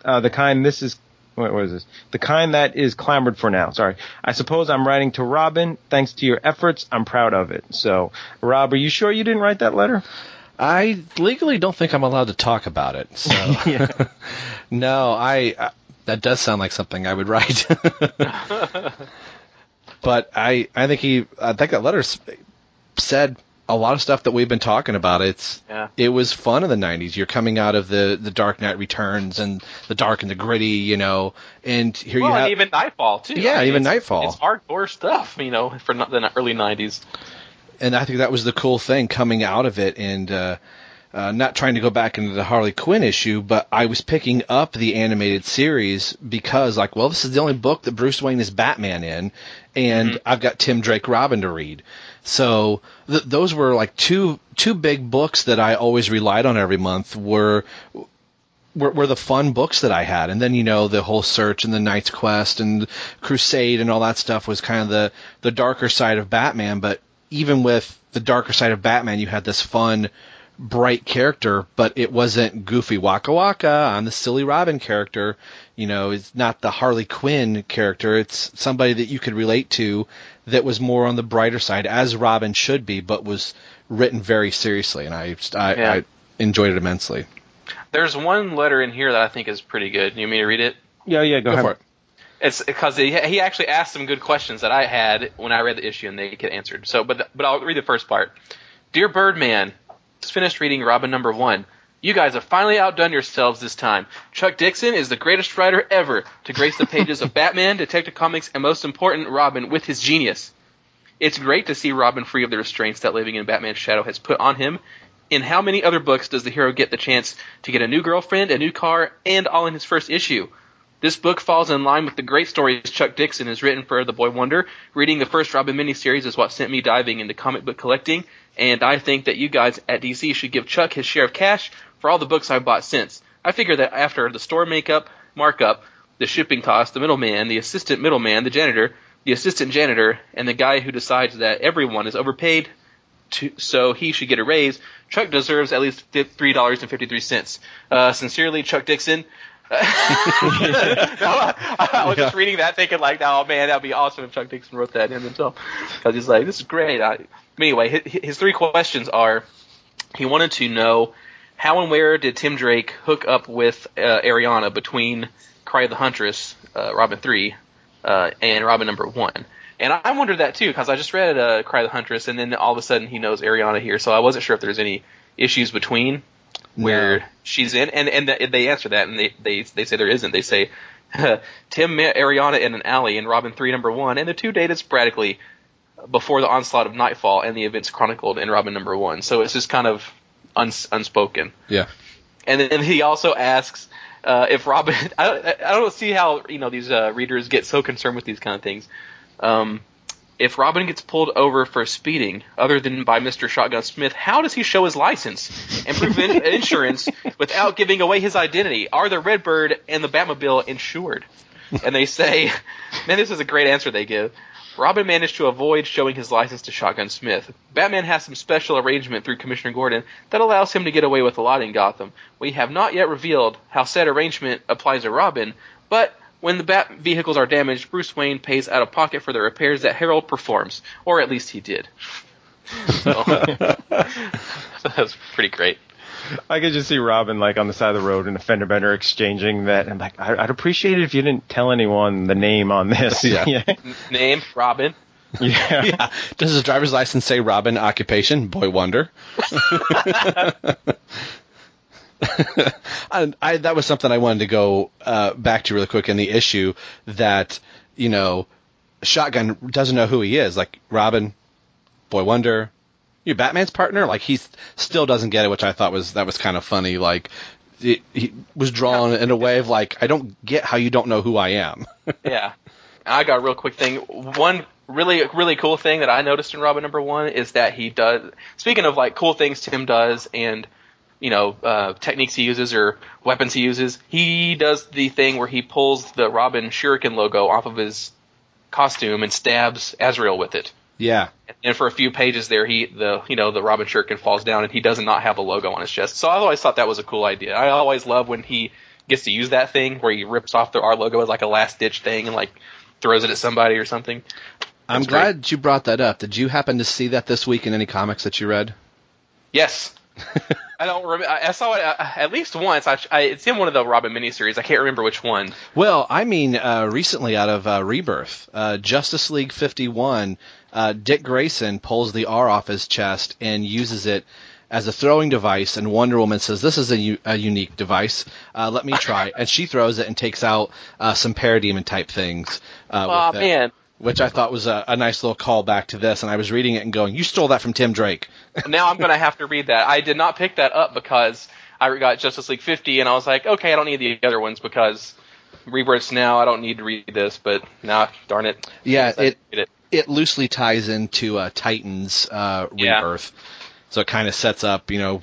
uh, the kind this is, what was this? The kind that is clamored for now. Sorry. I suppose I'm writing to Robin. Thanks to your efforts, I'm proud of it. So, Rob, are you sure you didn't write that letter? I legally don't think I'm allowed to talk about it. So no, I uh, that does sound like something I would write. but I I think he I think that letter said a lot of stuff that we've been talking about. It's Yeah. it was fun in the '90s. You're coming out of the the Dark Knight Returns and the dark and the gritty, you know, and here well, you have even Knightfall too. Yeah, I mean, even it's- Knightfall. It's hardcore stuff, you know, for not the early '90s. and I think that was the cool thing coming out of it. And uh, uh, not trying to go back into the Harley Quinn issue, but I was picking up the animated series because, like, well, this is the only book that Bruce Wayne is Batman in, and I've got Tim Drake Robin to read. So th- those were like two two big books that I always relied on every month. Were were, were the fun books that I had. And then, you know, the whole search and the Knight's Quest and Crusade and all that stuff was kind of the, the darker side of Batman. But even with the darker side of Batman, you had this fun, bright character, but it wasn't goofy Waka Waka. I'm the silly Robin character. You know, it's not the Harley Quinn character. It's somebody that you could relate to that was more on the brighter side, as Robin should be, but was written very seriously. And I, I, Yeah. I enjoyed it immensely. There's one letter in here that I think is pretty good. You want me to read it? Yeah, yeah, go, Go ahead. for it. It's because he, he actually asked some good questions that I had when I read the issue and they get answered. So, but but I'll read the first part. Dear Birdman, just finished reading Robin number one. You guys have finally outdone yourselves this time. Chuck Dixon is the greatest writer ever to grace the pages of Batman, Detective Comics, and most important, Robin with his genius. It's great to see Robin free of the restraints that living in Batman's shadow has put on him. In how many other books does the hero get the chance to get a new girlfriend, a new car, and all in his first issue? This book falls in line with the great stories Chuck Dixon has written for The Boy Wonder. Reading the first Robin miniseries is what sent me diving into comic book collecting, and I think that you guys at DC should give Chuck his share of cash for all the books I've bought since. I figure that after the store makeup, markup, the shipping cost, the middleman, the assistant middleman, the janitor, the assistant janitor, and the guy who decides that everyone is overpaid, to, so he should get a raise. Chuck deserves at least three dollars and fifty three cents. Uh, sincerely, Chuck Dixon. No, I was just reading that, thinking like, "Oh man, that'd be awesome if Chuck Dixon wrote that in himself." Because he's like, "This is great." I, anyway, his, his three questions are: he wanted to know how and where did Tim Drake hook up with uh, Ariana between Cry of the Huntress, uh, Robin three, uh, and Robin number one. And I wondered that too because I just read uh, Cry of the Huntress, and then all of a sudden he knows Ariana here, so I wasn't sure if there's any issues between where she's in, and and th- they answer that, and they they they say there isn't. They say Tim met Ariana in an alley in Robin three number one, and the two dated sporadically before the onslaught of Knightfall and the events chronicled in Robin number one. So it's just kind of uns- unspoken. Yeah. And then he also asks uh, if Robin. I don't, I don't see how you know these uh, readers get so concerned with these kind of things. Um, if Robin gets pulled over for speeding, other than by Mr. Shotgun Smith, how does he show his license and prove insurance without giving away his identity? Are the Redbird and the Batmobile insured? And they say, man, this is a great answer they give. Robin managed to avoid showing his license to Shotgun Smith. Batman has some special arrangement through Commissioner Gordon that allows him to get away with a lot in Gotham. We have not yet revealed how said arrangement applies to Robin, but when the Bat vehicles are damaged, Bruce Wayne pays out of pocket for the repairs that Harold performs, or at least he did. So, so that's pretty great. I could just see Robin like on the side of the road and a fender bender exchanging that, and like I- I'd appreciate it if you didn't tell anyone the name on this. Yeah. yeah. N- name Robin. yeah. Yeah. Does his driver's license say Robin occupation? Boy wonder. and I, that was something I wanted to go uh, back to really quick in the issue that you know, Shotgun doesn't know who he is. Like Robin, Boy Wonder, you Batman's partner. Like he still doesn't get it, which I thought was that was kind of funny. Like it, he was drawn in a way of like I don't get how you don't know who I am. yeah. I got a real quick thing. One really really cool thing that I noticed in Robin number one is that he does. Speaking of like cool things Tim does and you know uh, techniques he uses or weapons he uses, he does the thing where he pulls the Robin Shuriken logo off of his costume and stabs Azrael with it. Yeah. And for a few pages there, he the you know the Robin Shuriken falls down and he does not have a logo on his chest. So I always thought that was a cool idea. I always love when he gets to use that thing where he rips off the our logo as like a last ditch thing and like throws it at somebody or something. I'm That's glad you brought that up. Did you happen to see that this week in any comics that you read? Yes. I don't remember. I I saw it uh, at least once. I, I, it's in one of the Robin miniseries. I can't remember which one. Well, I mean, uh, recently out of uh, Rebirth, uh, Justice League 51, uh, Dick Grayson pulls the R off his chest and uses it as a throwing device, and Wonder Woman says, "This is a, u- a unique device. Uh, let me try." and she throws it and takes out uh, some parademon type things. Uh, Aw, with it, man. Which I thought was a, a nice little callback to this, and I was reading it and going, "You stole that from Tim Drake." now I'm gonna have to read that. I did not pick that up because I got Justice League 50, and I was like, okay, I don't need the other ones because Rebirths now. I don't need to read this, but now, darn it. Yeah, it it. It loosely ties into uh, Titans uh, Yeah. Rebirth, so it kind of sets up you know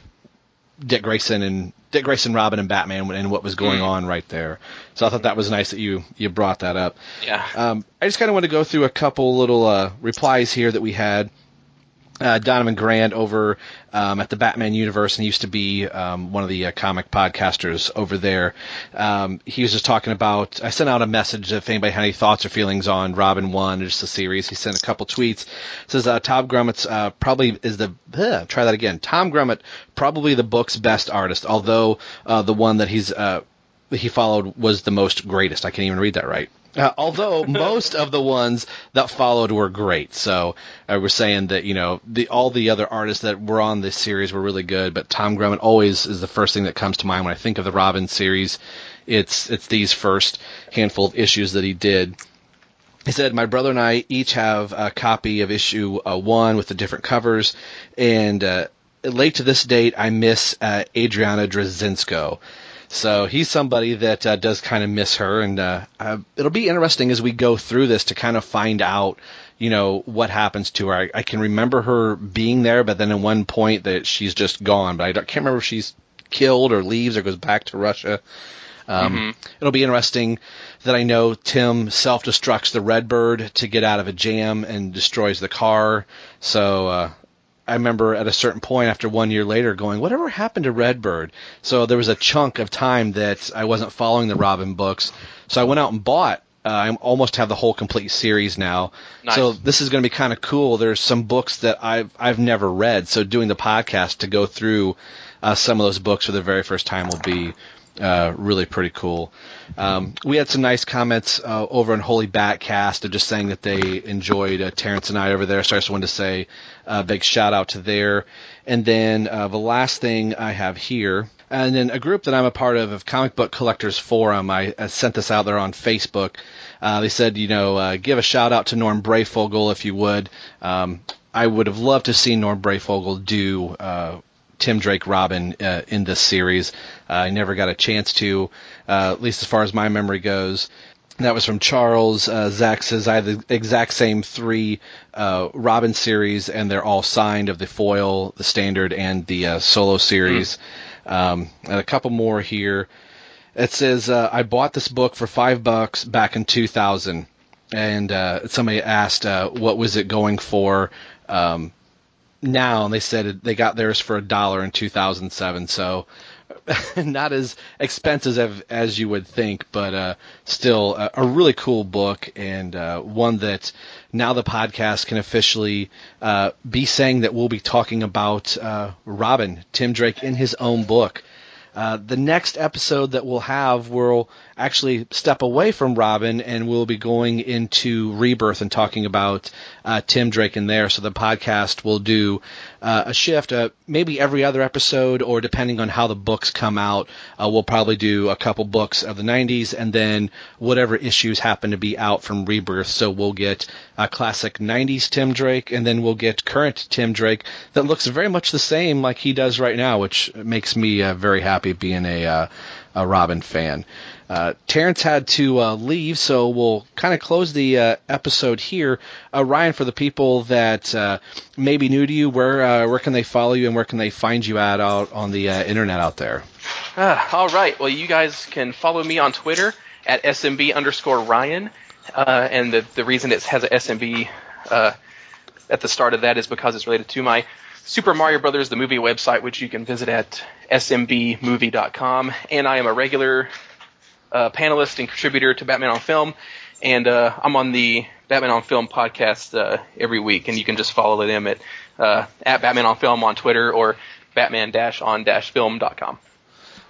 Dick Grayson and Dick Grayson, Robin, and Batman, and what was going Mm. on right there. So I thought that was nice that you you brought that up. Yeah. Um, I just kind of want to go through a couple little uh, replies here that we had. Uh, Donovan Grant over um, at the Batman universe, and he used to be um, one of the uh, comic podcasters over there. Um, he was just talking about. I sent out a message if anybody had any thoughts or feelings on Robin One, just the series. He sent a couple tweets. Says uh, Tom Grummett's uh, probably is the ugh, try that again. Tom Grummett probably the book's best artist, although uh, the one that he's uh, he followed was the most greatest. I can't even read that right. Uh, although most of the ones that followed were great, so uh, we're saying that you know the all the other artists that were on this series were really good, but Tom Grummett always is the first thing that comes to mind when I think of the Robin series. It's it's these first handful of issues that he did. He said, "My brother and I each have a copy of issue uh, one with the different covers, and uh, late to this date, I miss uh, Adriana Dzerchenko. So he's somebody that uh, does kind of miss her, and uh, uh, it'll be interesting as we go through this to kind of find out, you know, what happens to her. I, I can remember her being there, but then at one point that she's just gone. But I don't- can't remember if she's killed or leaves or goes back to Russia. Um, It'll be interesting that I know Tim self destructs the Redbird to get out of a jam and destroys the car. So uh, I remember at a certain point after one year later going, whatever happened to Redbird? So there was a chunk of time that I wasn't following the Robin books. So I went out and bought. Uh, I almost have the whole complete series now. Nice. So this is going to be kind of cool. There's some books that I've I've never read. So doing the podcast to go through uh, some of those books for the very first time will be uh, really pretty cool. Um, we had some nice comments uh, over on Holy Batcast of just saying that they enjoyed uh, Terence and I over there. So I just wanted to say a big shout out to there. And then uh, the last thing I have here, and then a group that I'm a part of, of Comic Book Collectors Forum. I, I sent this out there on Facebook. Uh, they said, you know, give a shout out to Norm Breyfogle if you would. Um, I would have loved to see Norm Breyfogle do uh, Tim Drake Robin uh, in this series. Uh, I never got a chance to, uh, at least as far as my memory goes. That was from Charles. Uh, Zach says I have the exact same three uh, Robin series, and they're all signed of the foil, the standard, and the uh, solo series. Um, and a couple more here. It says uh, I bought this book for five bucks back in 2000, and uh, somebody asked uh, what was it going for. Um, now and they said they got theirs for a dollar in 2007 so not as expensive as, as you would think but uh, still a, a really cool book and uh, one that now the podcast can officially uh, be saying that we'll be talking about uh, Robin Tim Drake in his own book uh, the next episode that we'll have, we'll actually step away from Robin and we'll be going into Rebirth and talking about uh, Tim Drake in there. So the podcast will do uh, a shift, uh, maybe every other episode, or depending on how the books come out, uh, we'll probably do a couple books of the 90s and then whatever issues happen to be out from Rebirth. So we'll get a classic 90s Tim Drake and then we'll get current Tim Drake that looks very much the same like he does right now, which makes me uh, very happy being a, uh, a Robin fan. Uh, Terence had to uh, leave, so we'll kind of close the uh, episode here. Uh, Ryan, for the people that uh, may be new to you, where where can they follow you and where can they find you at out on the internet out there? Ah, all right. Well, you guys can follow me on Twitter at SMB underscore Ryan. And the, the reason it has a SMB at the start of that is because it's related to my Super Mario Brothers, the movie website, which you can visit at smbmovie.com. And I am a regular uh, panelist and contributor to Batman on Film. And uh, I'm on the Batman on Film podcast uh, every week. And you can just follow them at, uh, at Batman on Film on Twitter or batman-on-film.com.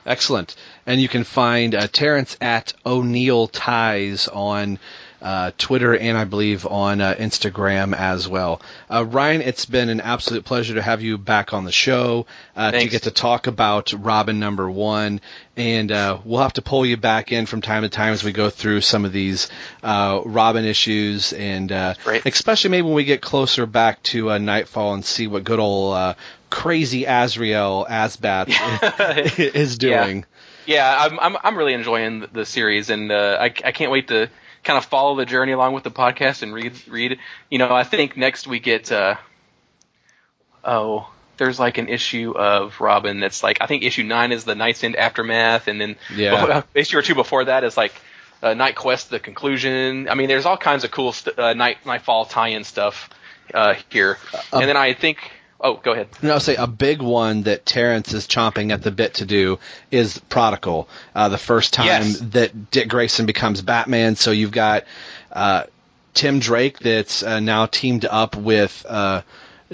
Excellent. And you can find uh, Terence at O'Neill Ties on uh, Twitter and I believe on uh, Instagram as well. Uh, Ryan, it's been an absolute pleasure to have you back on the show uh, to get to talk about Robin number one. And uh, we'll have to pull you back in from time to time as we go through some of these uh, Robin issues, and uh, especially maybe when we get closer back to uh, Knightfall and see what good old uh, crazy Azrael AzBat is doing. Yeah, I'm I'm I'm really enjoying the- series, and uh, I I can't wait to kind of follow the journey along with the podcast and read read. You know, I think next we get uh, oh, there's like an issue of Robin that's like I think issue nine is the KnightsEnd aftermath, and then Yeah. issue or two before that is like uh, KnightQuest the conclusion. I mean, there's all kinds of cool st- uh, night Knightfall tie-in stuff uh, here, and then I think oh, go ahead. And I'll say a big one that Terence is chomping at the bit to do is Prodigal. Uh, the first time Yes. that Dick Grayson becomes Batman. So you've got uh, Tim Drake that's uh, now teamed up with uh,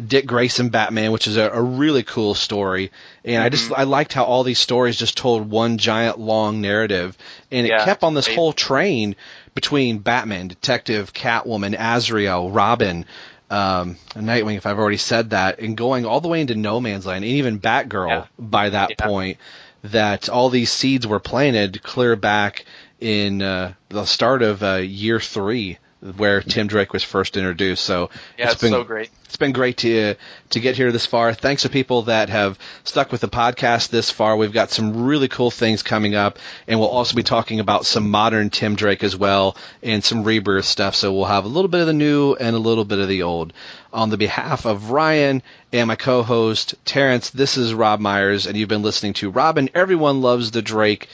Dick Grayson Batman, which is a, a really cool story. And I Mm-hmm. just I liked how all these stories just told one giant long narrative, and it Yeah, kept on this great. whole train between Batman, Detective, Catwoman, Azrael, Robin, um, Nightwing, if I've already said that, and going all the way into No Man's Land, and even Batgirl Yeah. by that Yeah. point, that all these seeds were planted clear back in uh, the start of uh, year three, where Tim Drake was first introduced. So Yeah, it's, been so great. it's been great to to get here this far. Thanks to people that have stuck with the podcast this far. We've got some really cool things coming up, and we'll also be talking about some modern Tim Drake as well and some rebirth stuff. So we'll have a little bit of the new and a little bit of the old. On the behalf of Ryan and my co-host Terence, this is Rob Myers, and you've been listening to Robin. Everyone loves the Drake.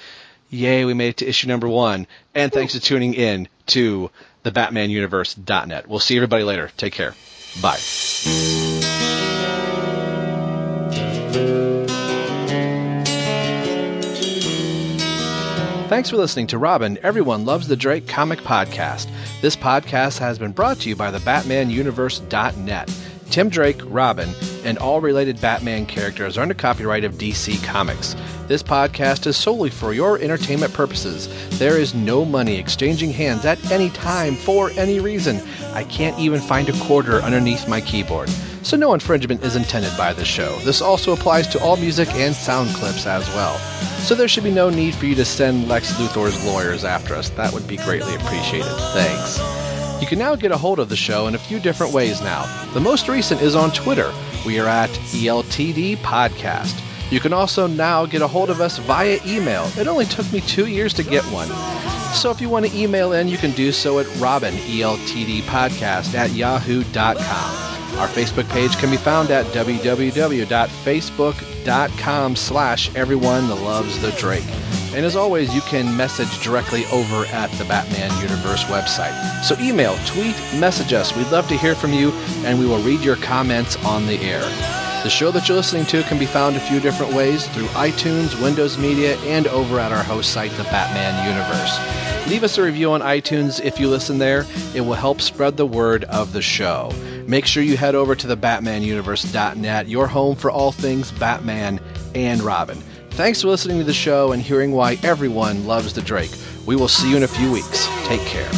Yay, we made it to issue number one. And thanks for tuning in to the BatmanUniverse.net. We'll see everybody later. Take care. Bye. Thanks for listening to Robin, Everyone Loves the Drake comic podcast. This podcast has been brought to you by the BatmanUniverse.net. Tim Drake, Robin, and all related Batman characters are under copyright of DC Comics. This podcast is solely for your entertainment purposes. There is no money exchanging hands at any time for any reason. I can't even find a quarter underneath my keyboard. So no infringement is intended by this show. This also applies to all music and sound clips as well. So there should be no need for you to send Lex Luthor's lawyers after us. That would be greatly appreciated. Thanks. You can now get a hold of the show in a few different ways now. The most recent is on Twitter. We are at ELTD Podcast. You can also now get a hold of us via email. It only took me two years to get one. So if you want to email in, you can do so at Robin, E ELTD Podcast at yahoo.com. Our Facebook page can be found at www.facebook.com slash everyone loves the Drake. And as always, you can message directly over at the Batman Universe website. So email, tweet, message us. We'd love to hear from you, and we will read your comments on the air. The show that you're listening to can be found a few different ways through iTunes, Windows Media, and over at our host site, The Batman Universe. Leave us a review on iTunes if you listen there. It will help spread the word of the show. Make sure you head over to the BatmanUniverse.net, your home for all things Batman and Robin. Thanks for listening to the show and hearing why everyone loves the Drake. We will see you in a few weeks. Take care.